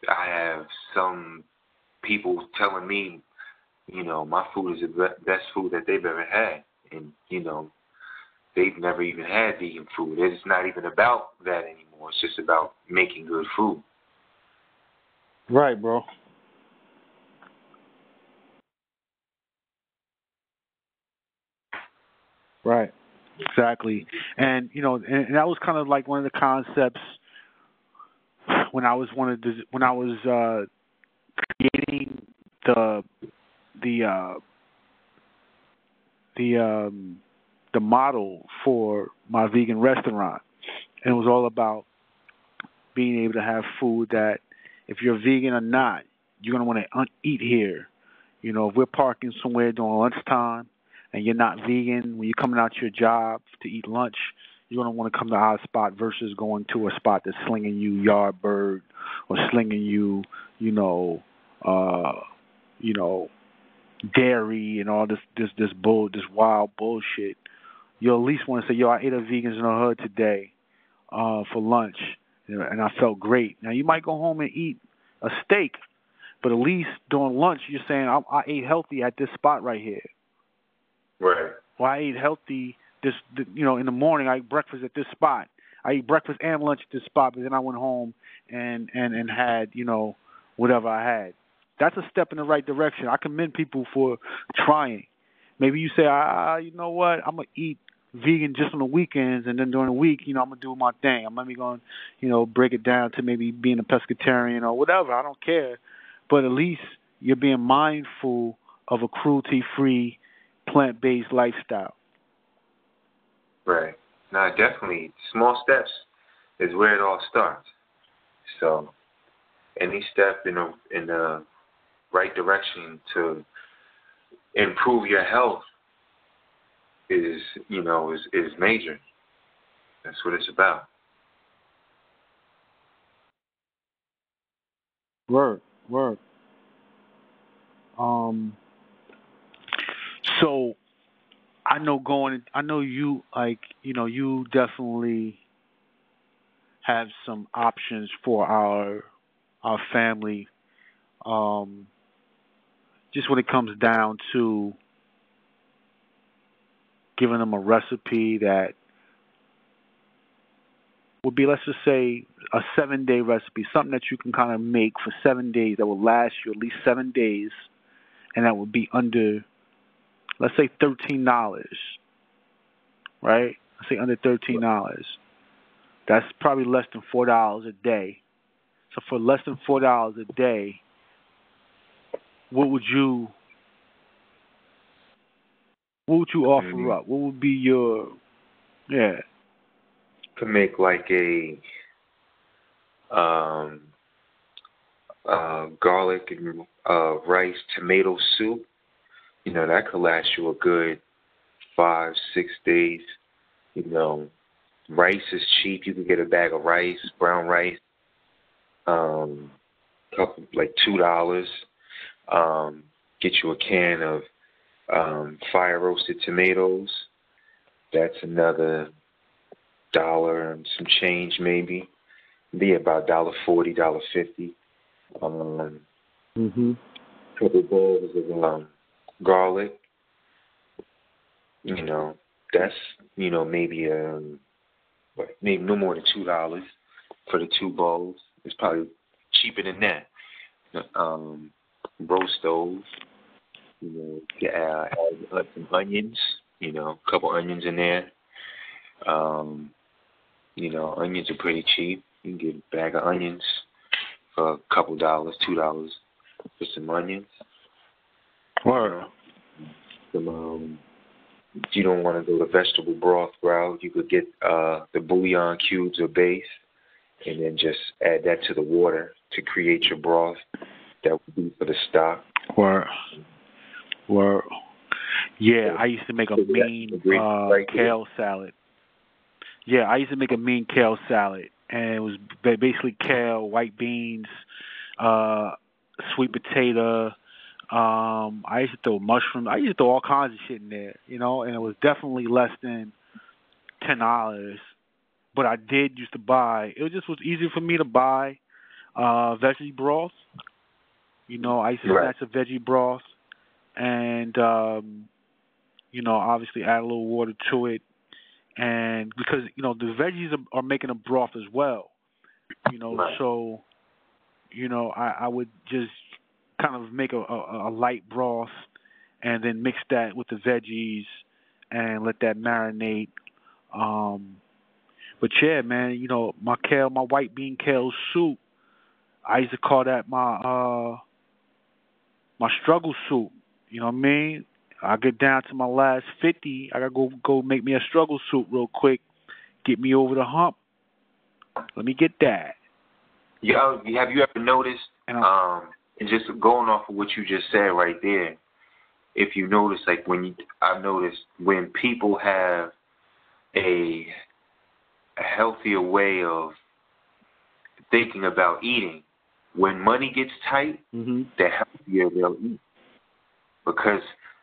I have some people telling me, you know, my food is the best food that they've ever had, and you know, they've never even had vegan food. It's not even about that anymore. It's just about making good food. Right, bro. Right. Exactly. And you know, and, that was kind of like one of the concepts when I was wanted to when I was uh creating the the uh the um the model for my vegan restaurant. And it was all about being able to have food that if you're vegan or not, you're to want to un- eat here. You know, if we're parking somewhere during lunchtime and you're not vegan, when you're coming out to your job to eat lunch, you're going to want to come to our spot versus going to a spot that's slinging you yardbird or slinging you, you know, uh, you know, dairy and all this this this bull this wild bullshit. You'll at least want to say, yo, I ate a vegans in the hood today uh, for lunch, and I felt great. Now you might go home and eat a steak, but at least during lunch you're saying I, I ate healthy at this spot right here. Right. Well, I ate healthy this, you know, in the morning. I ate breakfast at this spot. I ate breakfast and lunch at this spot, but then I went home and and and had, you know, whatever I had. That's a step in the right direction. I commend people for trying. Maybe you say, ah, you know what? I'm gonna eat vegan just on the weekends, and then during the week, you know, I'm gonna do my thing. I'm maybe going, you know, break it down to maybe being a pescatarian or whatever. I don't care, but at least you're being mindful of a cruelty-free, plant-based lifestyle. Right. Now, definitely, small steps is where it all starts. So, any step in the in the right direction to improve your health is, you know, is is major. That's what it's about. Work, work. Um. So I know going. I know you like. You know, you definitely have some options for our our family. Um, just when it comes down to giving them a recipe that would be, let's just say, a seven day recipe, something that you can kind of make for seven days that will last you at least seven days, and that would be under let's say thirteen dollars, right? Let's say under thirteen dollars. That's probably less than four dollars a day. So for less than four dollars a day, what would you what would you offer mm-hmm. up? What would be your yeah? To make like a um uh garlic and uh rice tomato soup you know, that could last you a good five, six days. You know, rice is cheap. You can get a bag of rice, brown rice, um, couple like two dollars. Um, get you a can of um, fire roasted tomatoes. That's another dollar and some change maybe. Be about dollar forty, dollar fifty. Um, mhm. Couple bowls of um, garlic. You know, that's you know maybe um maybe no more than two dollars for the two bowls. It's probably cheaper than that. Um, roast those. You know, yeah, add, add some onions. You know, a couple onions in there. Um, you know, onions are pretty cheap. You can get a bag of onions for a couple dollars, two dollars for some onions. Wow. Some, um, if you don't want to go the vegetable broth route, you could get uh, the bouillon cubes or base, and then just add that to the water to create your broth. That would be for the stock. Or, or, yeah, I used to make a mean uh, kale salad. Yeah, I used to make a mean kale salad, and it was basically kale, white beans, uh, sweet potato, um, I used to throw mushrooms. I used to throw all kinds of shit in there, you know, and it was definitely less than ten dollars. but I did used to buy. It just was easier for me to buy uh veggie broth. You know, I used to Right. snatch a veggie broth, and um, you know, obviously add a little water to it, and because you know the veggies are, are making a broth as well. You know, Right. so you know I, I would just kind of make a, a, a light broth, and then mix that with the veggies, and let that marinate. Um, but yeah, man, you know my kale, my white bean kale soup. I used to call that my uh my struggle soup. You know what I mean? I get down to my last fifty. I gotta go go make me a struggle soup real quick. Get me over the hump. Let me get that. Yo, have you ever noticed? Um, and just going off of what you just said right there, if you notice, like when you, I've noticed when people have a, a healthier way of thinking about eating, when money gets tight, hmm the healthier they'll eat because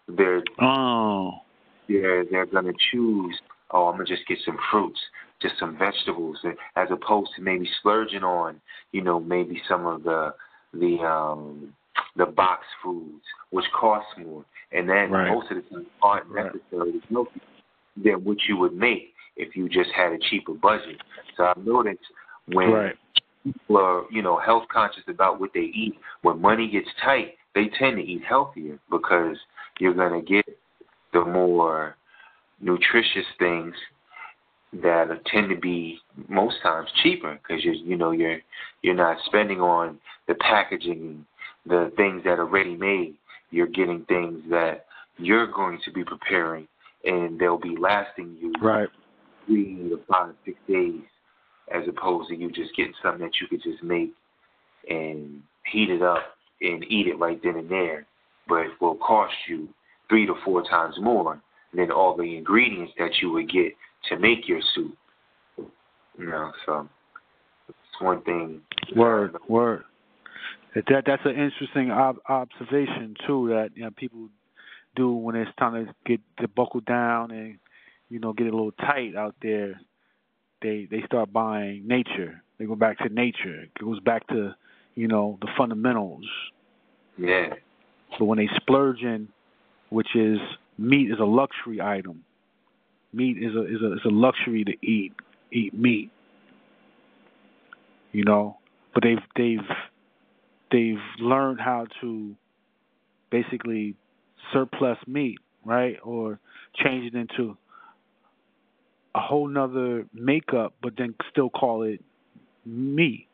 they're Oh, they're they're gonna choose. Oh, I'm gonna just get some fruits, just some vegetables, as opposed to maybe splurging on, you know, maybe some of the the um the box foods, which cost more, and then Right. most of the time aren't Right. necessarily healthy than what you would make if you just had a cheaper budget. So I've noticed when right. people are, you know, health conscious about what they eat, when money gets tight, they tend to eat healthier because you're to get the more nutritious things that tend to be most times cheaper because you you know you're you're not spending on the packaging, the things that are ready made. You're getting things that you're going to be preparing, and they'll be lasting you Right. three to five, six days, as opposed to you just getting something that you could just make and heat it up and eat it right then and there, but it will cost you three to four times more than all the ingredients that you would get to make your soup. You know, so it's one thing. Word. Word. That that's an interesting ob- observation too. That you know people do when it's time to get to buckle down and you know get a little tight out there. They they start buying nature. They go back to nature. It goes back to you know the fundamentals. Yeah, But when they splurge in, which is meat is a luxury item. Meat is a is a is a luxury to eat eat meat. You know, but they've they've they've learned how to basically surplus meat, right, or change it into a whole nother makeup, but then still call it meat,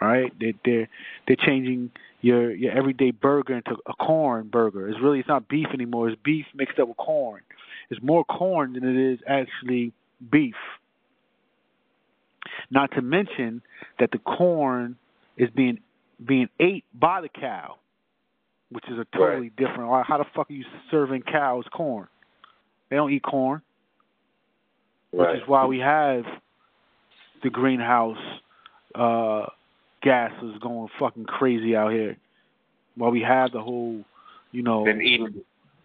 right? They they're they're changing your your everyday burger into a corn burger. It's really it's not beef anymore. It's beef mixed up with corn. It's more corn than it is actually beef. Not to mention that the corn is being being ate by the cow, which is a totally different. How the fuck are you serving cows corn? They don't eat corn, right. which is why we have the greenhouse uh gases going fucking crazy out here. Why we have the whole, you know, eating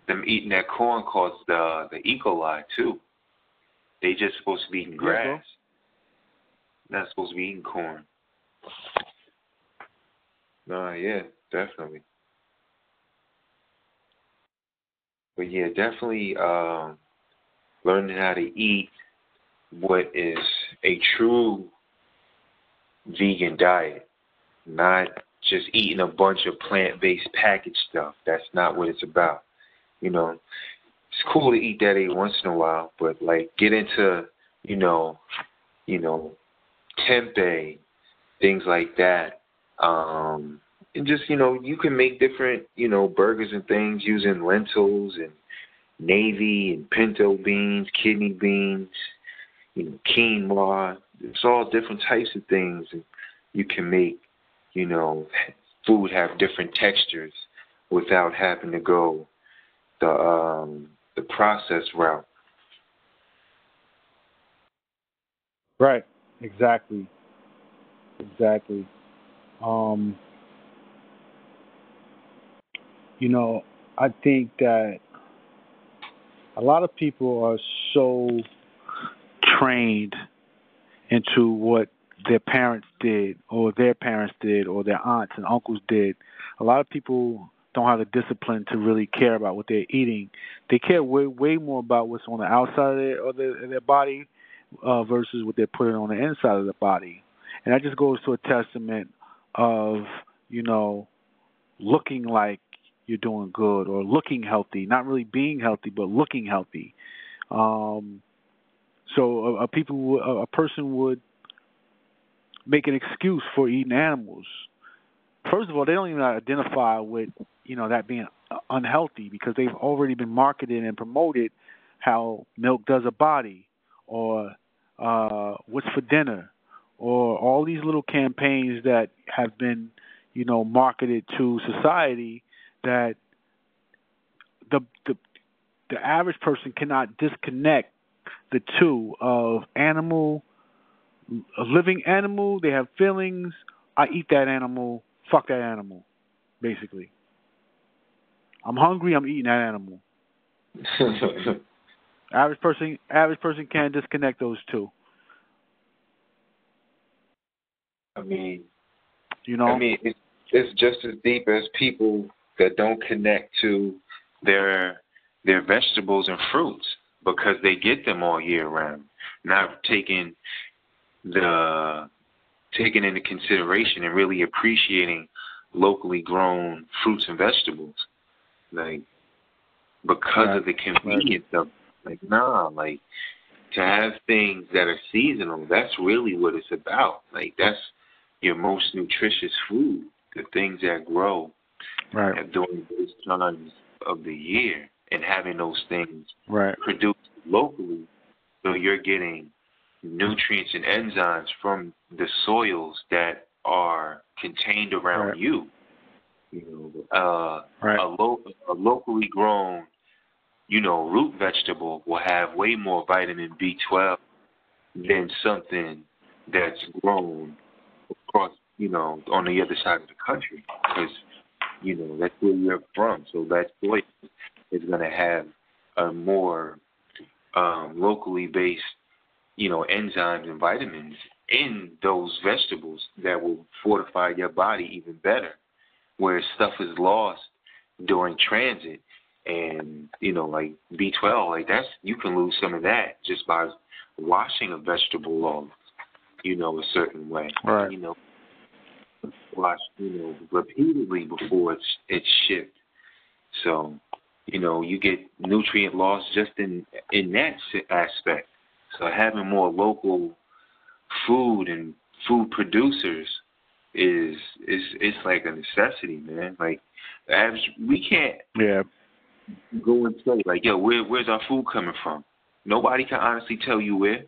them eating that corn caused the the E. coli too. They just supposed to be eating grass. Not supposed to be eating corn. Nah, yeah, definitely. But yeah, definitely um, learning how to eat what is a true vegan diet, not just eating a bunch of plant-based packaged stuff. That's not what it's about. You know, it's cool to eat that every once in a while, but like get into, you know, you know, tempeh, things like that. Um, and just you know, you can make different, you know, burgers and things using lentils and navy and pinto beans, kidney beans, you know, quinoa. It's all different types of things, and you can make, you know, food have different textures without having to go the um the process route. Right. Exactly. Exactly. Um, you know, I think that a lot of people are so trained into what their parents did or their parents did or their aunts and uncles did. A lot of people don't have the discipline to really care about what they're eating. They care way way more about what's on the outside of their their, their body uh, versus what they're putting on the inside of the body. And that just goes to a testament of, you know, looking like you're doing good or looking healthy, not really being healthy, but looking healthy. Um, so a, a people, a person would make an excuse for eating animals. First of all, they don't even identify with you know that being unhealthy because they've already been marketed and promoted how milk does a body or uh, what's for dinner or all these little campaigns that have been you know marketed to society that the the the average person cannot disconnect the two of animal a living animal they have feelings i eat that animal fuck that animal basically i'm hungry i'm eating that animal. Average person average person can't disconnect those two. I mean, you know, I mean, it's, it's just as deep as people that don't connect to their their vegetables and fruits because they get them all year round. Not taking the taking into consideration and really appreciating locally grown fruits and vegetables, like because right. of the convenience right. of like nah, like to have things that are seasonal. That's really what it's about. Like that's your most nutritious food, the things that grow right. during those times of the year, and having those things right. produced locally, so you're getting nutrients and enzymes from the soils that are contained around right. you. You know, uh, right. a, lo- a locally grown, you know, root vegetable will have way more vitamin B12 than something that's grown across, you know, on the other side of the country because, you know, that's where you're from. So that soy is going to have a more um, locally based, you know, enzymes and vitamins in those vegetables that will fortify your body even better. Where stuff is lost during transit, and you know, like B12, like that's you can lose some of that just by washing a vegetable off, you know, a certain way. Right. You know, wash, you know, repeatedly before it's it's shipped. So, you know, you get nutrient loss just in in that aspect. So having more local food and food producers is is it's like a necessity, man. Like average, we can't yeah go and say like, yo, where where's our food coming from? Nobody can honestly tell you where.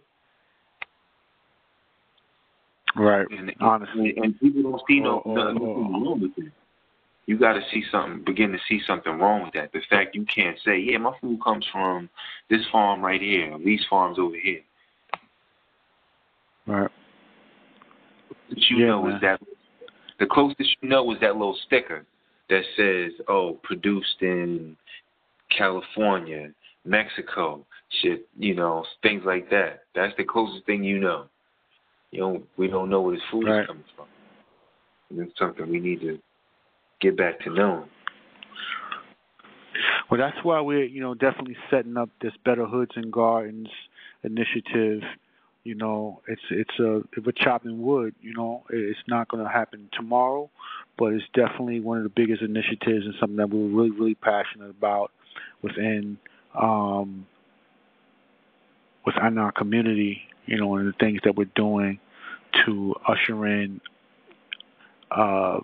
Right. And, Honestly. and, and people don't see no oh, nothing oh, wrong with it. You got to see something, begin to see something wrong with that. The fact you can't say, yeah, my food comes from this farm right here, or these farms over here. Right. What you yeah, know man. is that the closest you know is that little sticker that says, "Oh, produced in California, Mexico, shit, you know, things like that." That's the closest thing you know. You know, we don't know where this food right. is coming from. And it's something we need to get back to knowing. Well, that's why we're, you know, definitely setting up this Better Hoods and Gardens initiative. You know, it's it's a if we're chopping wood, you know, it's not going to happen tomorrow, but it's definitely one of the biggest initiatives and something that we're really really passionate about within um, within our community. You know, and the things that we're doing to usher in uh,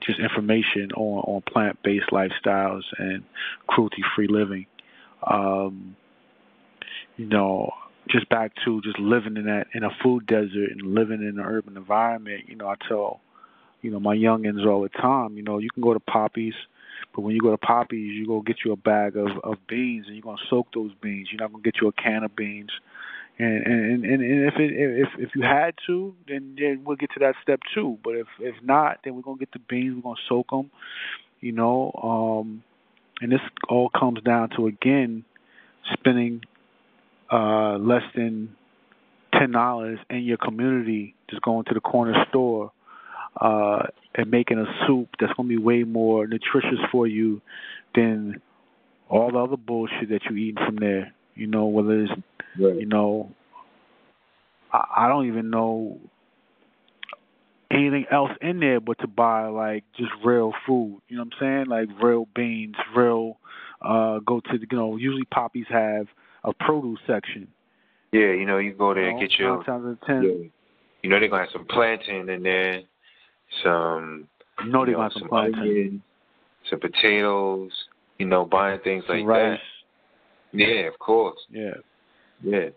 just information on, on plant based lifestyles and cruelty free living. Um, you know, just back to just living in that in a food desert and living in an urban environment, you know, I tell, you know, my youngins all the time, you know, you can go to Poppies, but when you go to Poppies, you go get you a bag of, of beans and you're gonna soak those beans. You're not gonna get you a can of beans. And and and, and if it if if you had to, then then we'll get to that step too. But if if not, then we're gonna get the beans. We're gonna soak them. You know, um, and this all comes down to again spending uh, less than ten dollars in your community, just going to the corner store uh, and making a soup that's gonna be way more nutritious for you than all the other bullshit that you eating from there. You know, whether it's right. you know, I, I don't even know anything else in there but to buy like just real food. You know what I'm saying? Like real beans, real. Uh, go to the, you know. Usually Poppies have a produce section. Yeah, you know, you go there and get your. Nine times of ten. Yeah. You know they're gonna have some plantain in there, some. You know they're gonna have some, some plantain. Onions, some potatoes. You know, buying things some like rice. that. Yeah, of course. Yeah. Yeah.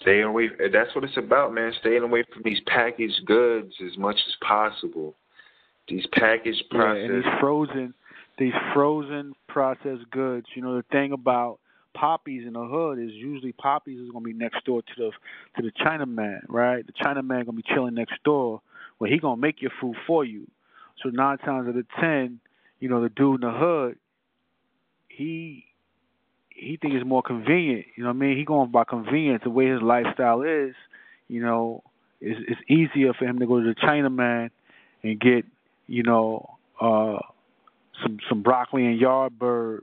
Staying away. That's what it's about, man. Staying away from these packaged goods as much as possible. These packaged processed. Yeah, and these frozen, these frozen processed goods. You know the thing about Poppies in the hood is usually Poppies is gonna be next door to the to the Chinaman, right? The Chinaman gonna be chilling next door, where he gonna make your food for you. So nine times out of ten, you know the dude in the hood, he he think it's more convenient. You know what I mean? He going by convenience. The way his lifestyle is, you know, it's, it's easier for him to go to the Chinaman and get, you know, uh, some some broccoli and yardbird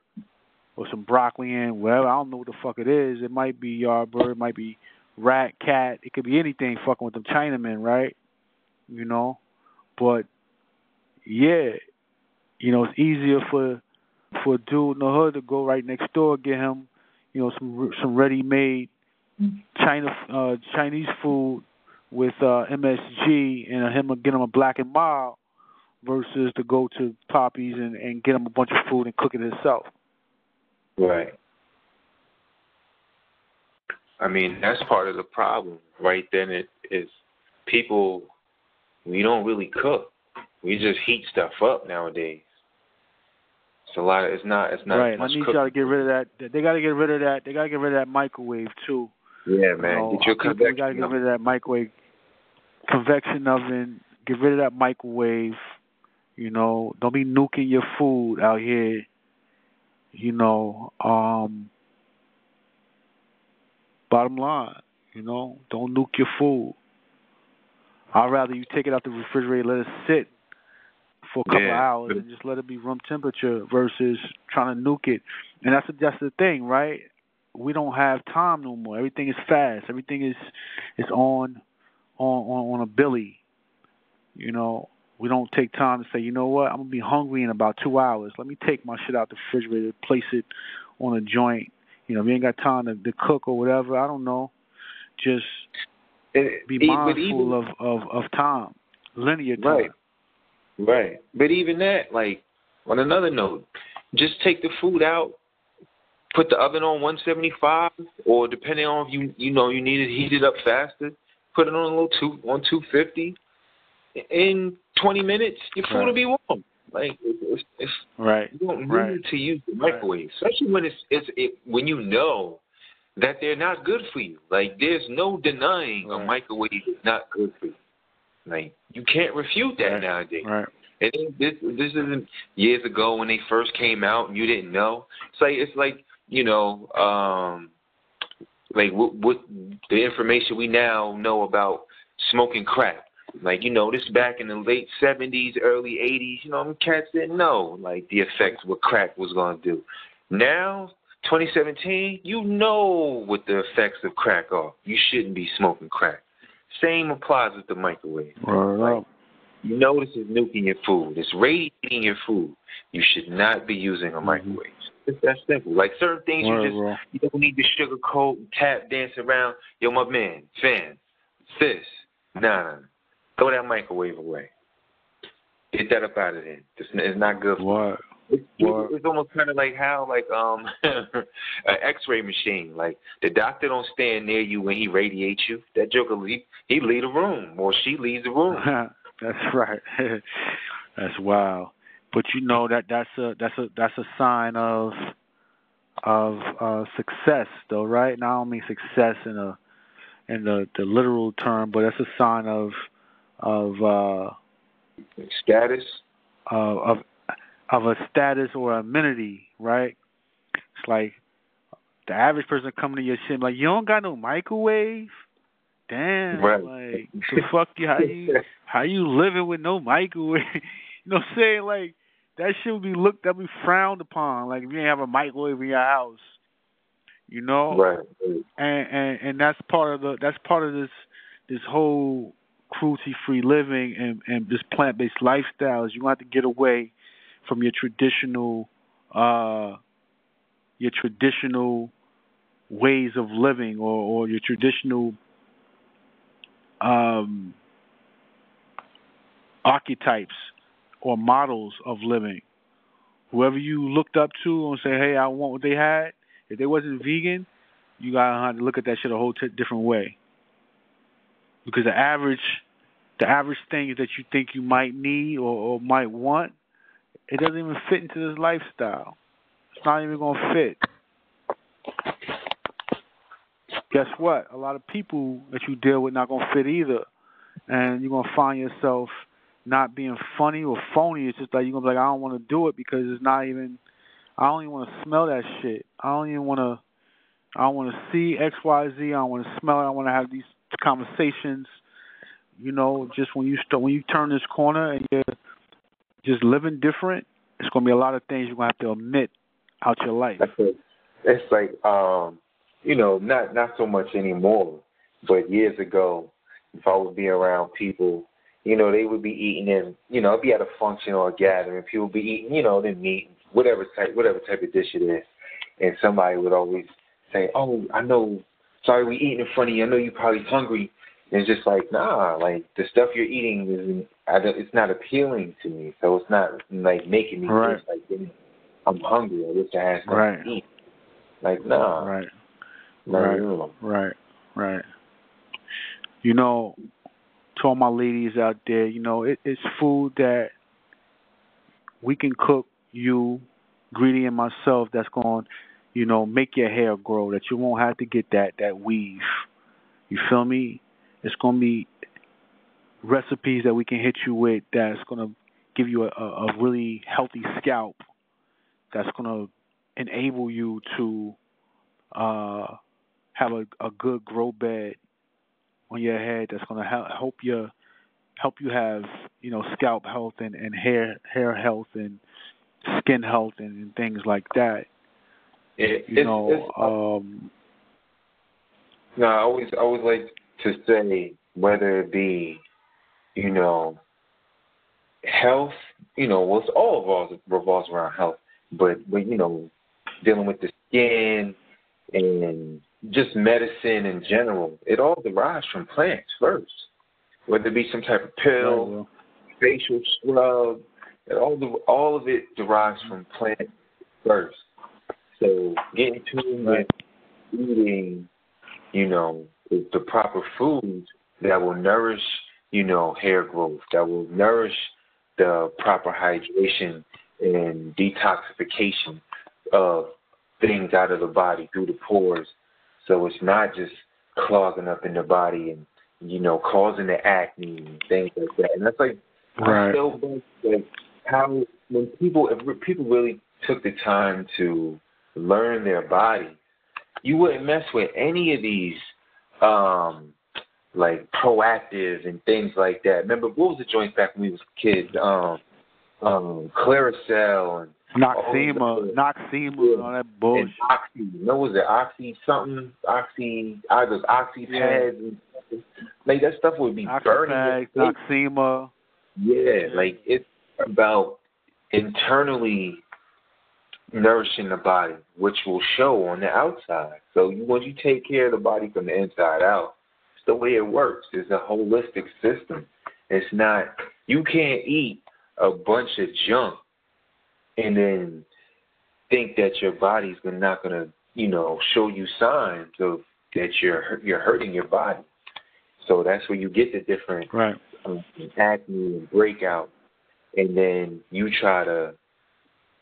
or some broccoli and whatever. I don't know what the fuck it is. It might be yardbird. It might be rat, cat. It could be anything fucking with them Chinamen, right? You know, but yeah, you know, it's easier for for a dude in the hood to go right next door get him, you know, some some ready made China uh, Chinese food with uh, MSG and him get him a black and mild versus to go to Poppies and, and get him a bunch of food and cook it himself. Right. I mean, that's part of the problem, right? Then it is people. We don't really cook. We just heat stuff up nowadays. It's a lot. Of, it's not. It's not. Right. I need y'all to get rid of that. They got to get rid of that. They got to get rid of that microwave too. Yeah, man. You know, get your convection. We got to get rid of that microwave, convection oven. Get rid of that microwave. You know, don't be nuking your food out here. You know, um, bottom line, you know, don't nuke your food. I'd rather you take it out the refrigerator, let it sit for a couple yeah. of hours and just let it be room temperature versus trying to nuke it. And that's that's the thing, right? We don't have time no more. Everything is fast. Everything is is on on on, on a billy. You know, we don't take time to say, you know what, I'm gonna be hungry in about two hours. Let me take my shit out the refrigerator, place it on a joint. You know, we ain't got time to, to cook or whatever. I don't know. Just be mindful even, of, of of time, linear time. Right. Right. But even that, like, on another note, just take the food out, put the oven on 175, or depending on if you you know you need it heated up faster, put it on a little two on 250. In 20 minutes, your food right. will be warm. Like it's, it's right. You don't need right. to use the microwave, right. especially when it's it's it, when you know that they're not good for you. Like there's no denying a microwave is not good for you. Like you can't refute that nowadays. Right. And this this isn't years ago when they first came out and you didn't know. It's like it's like you know, um, like what, what the information we now know about smoking crack. Like you know, this back in the late seventies, early eighties. You know, cats didn't know like the effects what crack was going to do. Now, 2017, you know what the effects of crack are. You shouldn't be smoking crack. Same applies with the microwave. Right. Like, you know this is nuking your food. It's radiating your food. You should not be using a Mm-hmm. microwave. It's that simple. Like certain things right, you just bro. you don't need to sugarcoat, and tap dance around. Yo, my man, fan, sis, nah, nah, throw that microwave away. Get that up out of there. It's, it's not good. For What? It's, it's almost kind of like how like um an X-ray machine. Like the doctor don't stand near you when he radiates you. That joker leave he leave the room or she leaves the room. that's right. that's wild. But you know that that's a that's a that's a sign of of uh success though, right? Not only success in a in the, the literal term, but that's a sign of of uh status uh, of of a status or amenity, right? It's like the average person coming to your shit like, you don't got no microwave. damn, Right. like the fuck you how you how you living with no microwave? you know what I'm saying? Like that shit would be looked that would be frowned upon. Like if you ain't have a microwave in your house. You know? Right. and and and that's part of the that's part of this this whole cruelty free living and and this plant based lifestyle is you have to get away from your traditional uh your traditional ways of living or or your traditional um archetypes or models of living whoever you looked up to and say hey I want what they had if they wasn't vegan you gotta look at that shit a whole t- different way. Because the average, the average thing that you think you might need or, or might want, it doesn't even fit into this lifestyle. It's not even gonna fit. Guess what? A lot of people that you deal with not gonna fit either, and you're gonna find yourself not being funny or phony. It's just like you're gonna be like, I don't want to do it because it's not even. I don't even want to smell that shit. I don't even want to. I don't want to see X, Y, Z. I don't want to smell it. I want to have these conversations. You know, just when you start, when you turn this corner and you're just living different, it's gonna be a lot of things you're gonna have to omit out your life. It's like um, you know, not not so much anymore, but years ago, if I would be around people, you know, they would be eating and you know, I'd be at a function or a gathering, people would be eating, you know, the meat, whatever type, whatever type of dish it is, and somebody would always say, "Oh, I know. Sorry, we eating in front of you. I know you're probably hungry." And it's just like, nah, like the stuff you're eating is, I don't, it's not appealing to me. So it's not like making me Right. feel like I'm hungry. I wish I had something Right. to eat. Like, nah, Right, right. right, right. You know, to all my ladies out there, you know, it, it's food that we can cook. You, Greedy, and myself. That's going, you know, make your hair grow. That you won't have to get that that weave. You feel me? It's gonna be recipes that we can hit you with. That's gonna give you a, a, really healthy scalp. That's gonna enable you to uh, have a, a good grow bed on your head. That's gonna help help you help you have you know scalp health and, and hair hair health and skin health and, and things like that. It, You it's, know, it's, um, No, I always I always like to say whether it be, you know, health, you know, well, it's all revolves revolves around health, but when you know, dealing with the skin and just medicine in general, it all derives from plants first. Whether it be some type of pill, facial scrub, and all the all of it derives from plants first. So getting tuned with eating, you know, the, the proper foods that will nourish, you know, hair growth, that will nourish the proper hydration and detoxification of things out of the body through the pores. So it's not just clogging up in the body and, you know, causing the acne and things like that. And that's like Right. still think like how when people if people really took the time to learn their body, you wouldn't mess with any of these um like Proactiv and things like that. Remember what was the joint back when we was kids? Um um Clearasil and Noxzema, Noxzema, yeah. and all that and bullshit. Oxy. You was it Oxy something? Oxy, I was Oxy Yeah. pads. And, like that stuff would be burning. Oxypax. Noxzema. Yeah, like it's about internally nourishing the body, which will show on the outside. So you, once you take care of the body from the inside out, it's the way it works. It's a holistic system. It's not you can't eat a bunch of junk and then think that your body's not gonna, you know, show you signs of that you're you're hurting your body. So that's where you get the different Right. um, acne and breakout, and then you try to,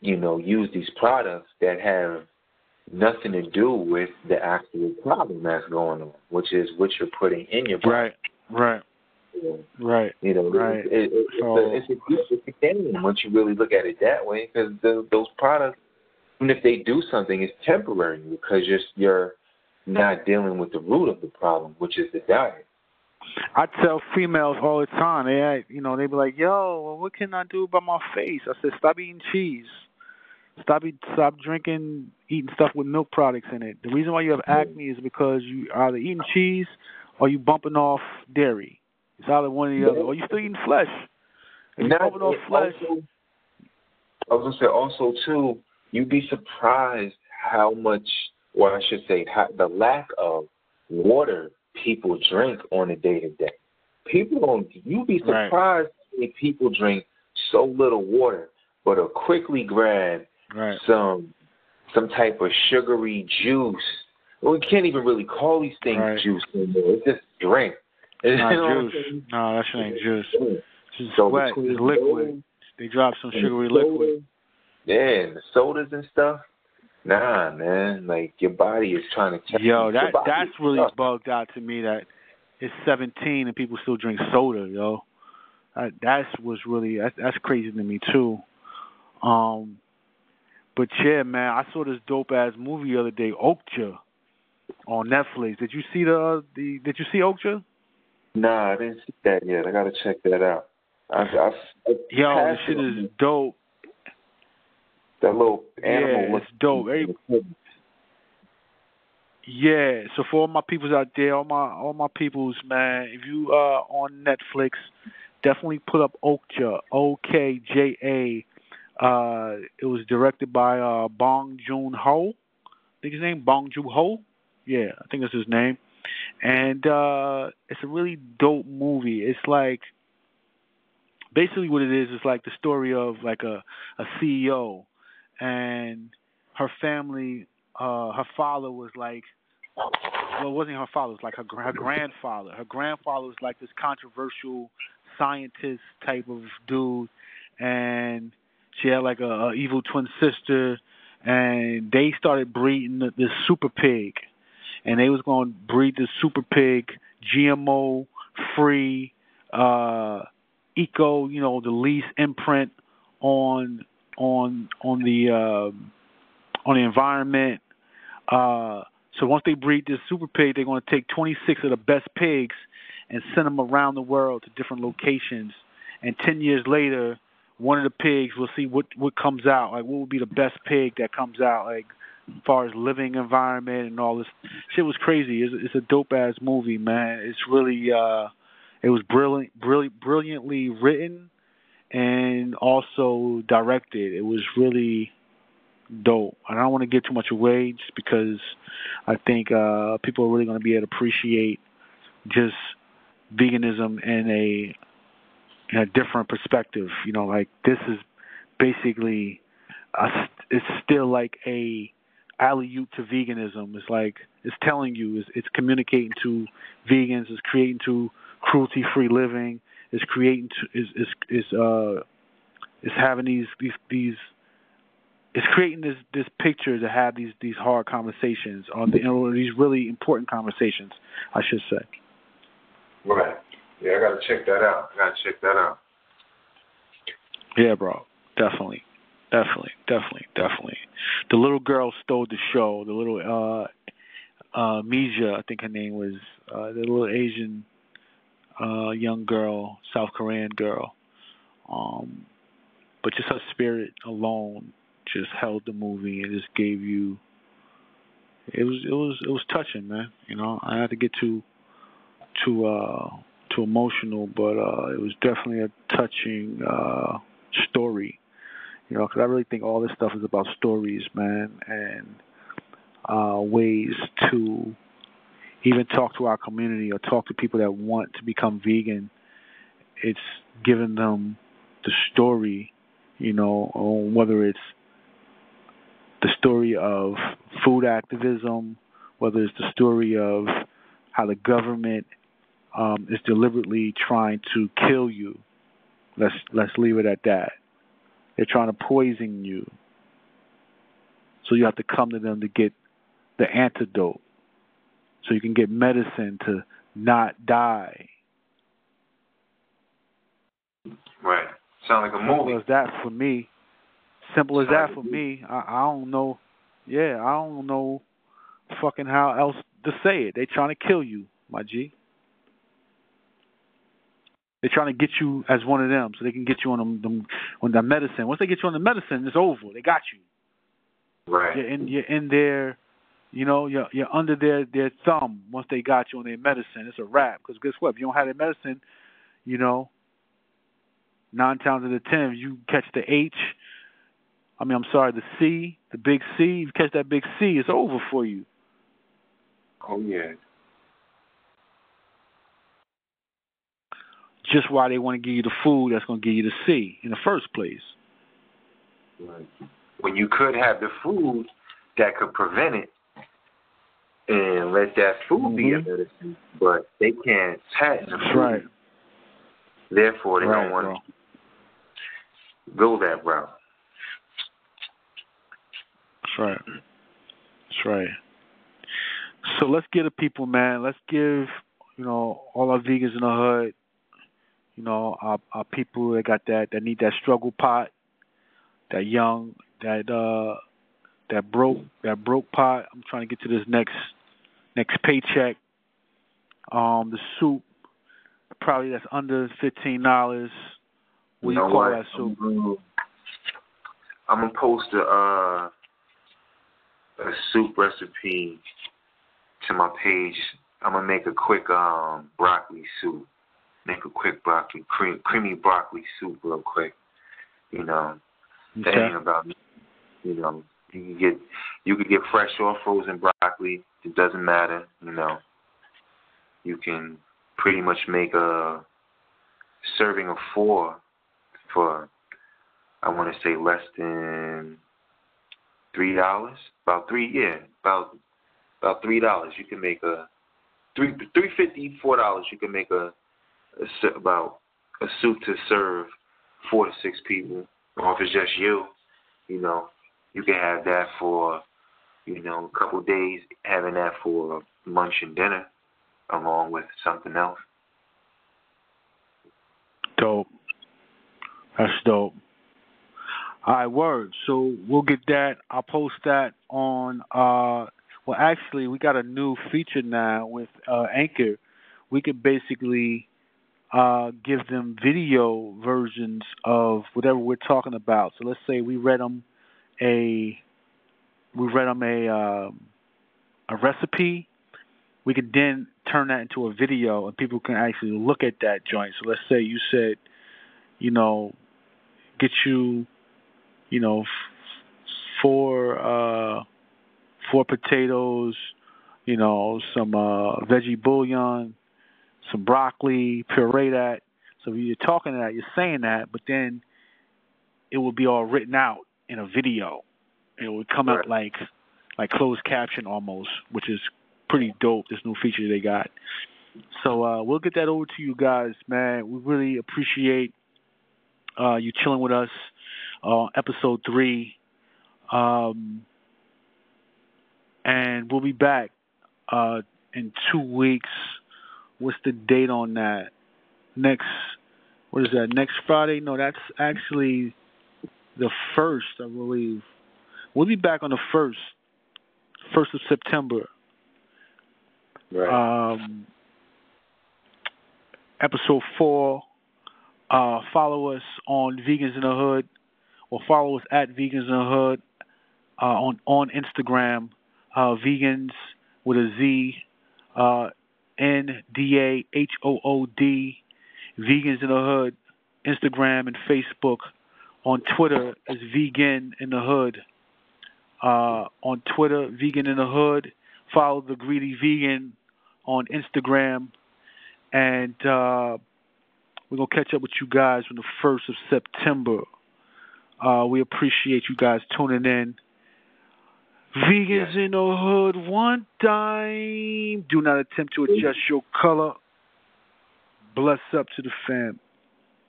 you know, use these products that have nothing to do with the actual problem that's going on, which is what you're putting in your body. Right. Right. Right. You know, Right. it, it, it's, So- a, it's, a, it's a game once you really look at it that way, because those products, even if they do something, it's temporary because you're you're not dealing with the root of the problem, which is the diet. I tell females all the time. They, act, you know, they be like, "Yo, well, what can I do about my face?" I said, "Stop eating cheese. Stop eat, stop drinking, eating stuff with milk products in it. The reason why you have acne is because you are either eating cheese or you bumping off dairy. It's either one or the other. Or you still eating flesh. If you bumping off flesh. Also, I was gonna say also too. You'd be surprised how much, or I should say, how, the lack of water people drink on a day to day. People don't. You'd be surprised right. if people drink so little water, but will quickly grab right. some some type of sugary juice. Well, we can't even really call these things right. juice anymore. It's just drink. It's not juice. No, that shit ain't juice. It's just so sweat. It's liquid. They drop some sugary liquid. Yeah, and the sodas and stuff. Nah, man. Like your body is trying to. Tell yo, that that's really bugged out to me. That it's 17 and people still drink soda, yo. That that's was really that's, that's crazy to me too. Um, but yeah, man, I saw this dope ass movie the other day, Okja, on Netflix. Did you see the uh, the Did you see Okja? Nah, I didn't see that yet. I gotta check that out. I, I, I Yo, this shit is dope. That little animal. Yeah, it's dope. Yeah, so for all my peoples out there, all my all my peoples, man, if you are on Netflix, definitely put up Okja, O K J A. Uh, it was directed by uh Bong Joon Ho. I think his name Bong Joon Ho. Yeah, I think that's his name. And uh it's a really dope movie. It's like basically what it is is like the story of like a a CEO and her family uh her father was like well it wasn't her father it was like her her grandfather her grandfather was like this controversial scientist type of dude and she had like a, a evil twin sister and they started breeding this super pig and they was going to breed this super pig gmo free uh eco you know the least imprint on on on the uh, on the environment. Uh, so once they breed this super pig, they're going to take 26 of the best pigs and send them around the world to different locations. And 10 years later, one of the pigs, we'll see what what comes out. Like what would be the best pig that comes out, like as far as living environment and all this shit was crazy. It's, it's a dope ass movie, man. It's really uh, it was brilliant, brilliant, brilliantly written and also directed. It was really dope. And I don't want to give too much away just because I think uh, people are really going to be able to appreciate just veganism in a in a different perspective. You know, like this is basically a, it's still like a alley oop to veganism. It's like it's telling you, it's, it's communicating to vegans, it's creating to cruelty free living, it's creating to, is is is uh is having these these these is creating this this picture to have these these hard conversations on the know, these really important conversations, I should say. Right. Yeah, I gotta check that out. I gotta check that out. Yeah, bro. Definitely. Definitely, definitely, definitely. The little girl stole the show. The little uh uh Mija, I think her name was, uh the little Asian uh, young girl, South Korean girl. Um, but just her spirit alone just held the movie and just gave you. It was it was it was touching, man. You know, I had to get too too uh too emotional, but uh it was definitely a touching uh story. You know, because I really think all this stuff is about stories, man, and uh ways to even talk to our community or talk to people that want to become vegan, it's giving them the story, you know, on whether it's the story of food activism, whether it's the story of how the government um, is deliberately trying to kill you. Let's let's leave it at that. They're trying to poison you. So you have to come to them to get the antidote so you can get medicine to not die. Right. Sound like a movie. Simple as that for me. Simple as that for me. I, I don't know. Yeah, I don't know fucking how else to say it. They trying to kill you, my G. They're trying to get you as one of them, so they can get you on them, them on the medicine. Once they get you on the medicine, it's over. They got you. Right. You're in. You're in their. You know, you're you're under their their thumb. Once they got you on their medicine, it's a wrap. Because guess what? If you don't have their medicine, you know, nine times out of ten, you catch the H. I mean, I'm sorry, the C, the big C. You catch that big C, it's over for you. Oh yeah. Just why they want to give you the food that's going to give you the C in the first place. Right. When you could have the food that could prevent it, and let that food mm-hmm. be a mm-hmm. medicine, but they can't patent the food. Right. Therefore, they right, don't want bro. to go that route. That's right. That's right. So let's get the people, man. Let's give you know all our vegans in the hood, you know our, our people that got that that need that struggle pot, that young, that uh, that broke that broke pot. I'm trying to get to this next next paycheck. Um, the soup probably that's under fifteen dollars. What you do you call what? that soup? I'm gonna post a uh, a soup recipe to my page. I'm gonna make a quick um broccoli soup. Make a quick broccoli cream, creamy broccoli soup real quick. You know, Okay. that ain't about me. You know, you can get you can get fresh or frozen broccoli. It doesn't matter. You know, you can pretty much make a serving of four for I want to say less than three dollars. About three, yeah, about about three dollars. You can make a three three fifty four dollars. You can make a about a soup to serve four to six people, or if it's just you, you know, you can have that for you know a couple days. Having that for lunch and dinner, along with something else. Dope. That's dope. All right, word. So we'll get that. I'll post that on. uh Well, actually, we got a new feature now with uh Anchor. We could basically uh give them video versions of whatever we're talking about. So let's say we read them a we read them a um, a recipe. We could then turn that into a video, and people can actually look at that joint. So let's say you said, you know, get you you know, four uh, four potatoes, you know, some uh, veggie bouillon, some broccoli, puree that. So you're talking that, you're saying that, but then it will be all written out in a video. It would come right. out like like closed caption almost, which is pretty dope. This new feature they got. So uh, we'll get that over to you guys, man. We really appreciate uh, you chilling with us uh, episode three. Um, and we'll be back uh, in two weeks. What's the date on that? Next, what is that? Next Friday? No, that's actually the first, I believe. We'll be back on the first, first of September. Right. Um, episode four. Uh, follow us on Vegans in the Hood or follow us at Vegans in the Hood uh, on on Instagram. Uh, vegans with a Z, uh, N D A H O O D. Vegans in the Hood, Instagram and Facebook. On Twitter is Vegan in the Hood. Uh, on Twitter, Vegan in the Hood. Follow the Greedy Vegan on Instagram, and uh, we're gonna catch up with you guys on the first of September. Uh, we appreciate you guys tuning in. Vegans in the hood, one time. Do not attempt to adjust your color. Bless up to the fam.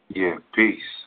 Yeah, peace.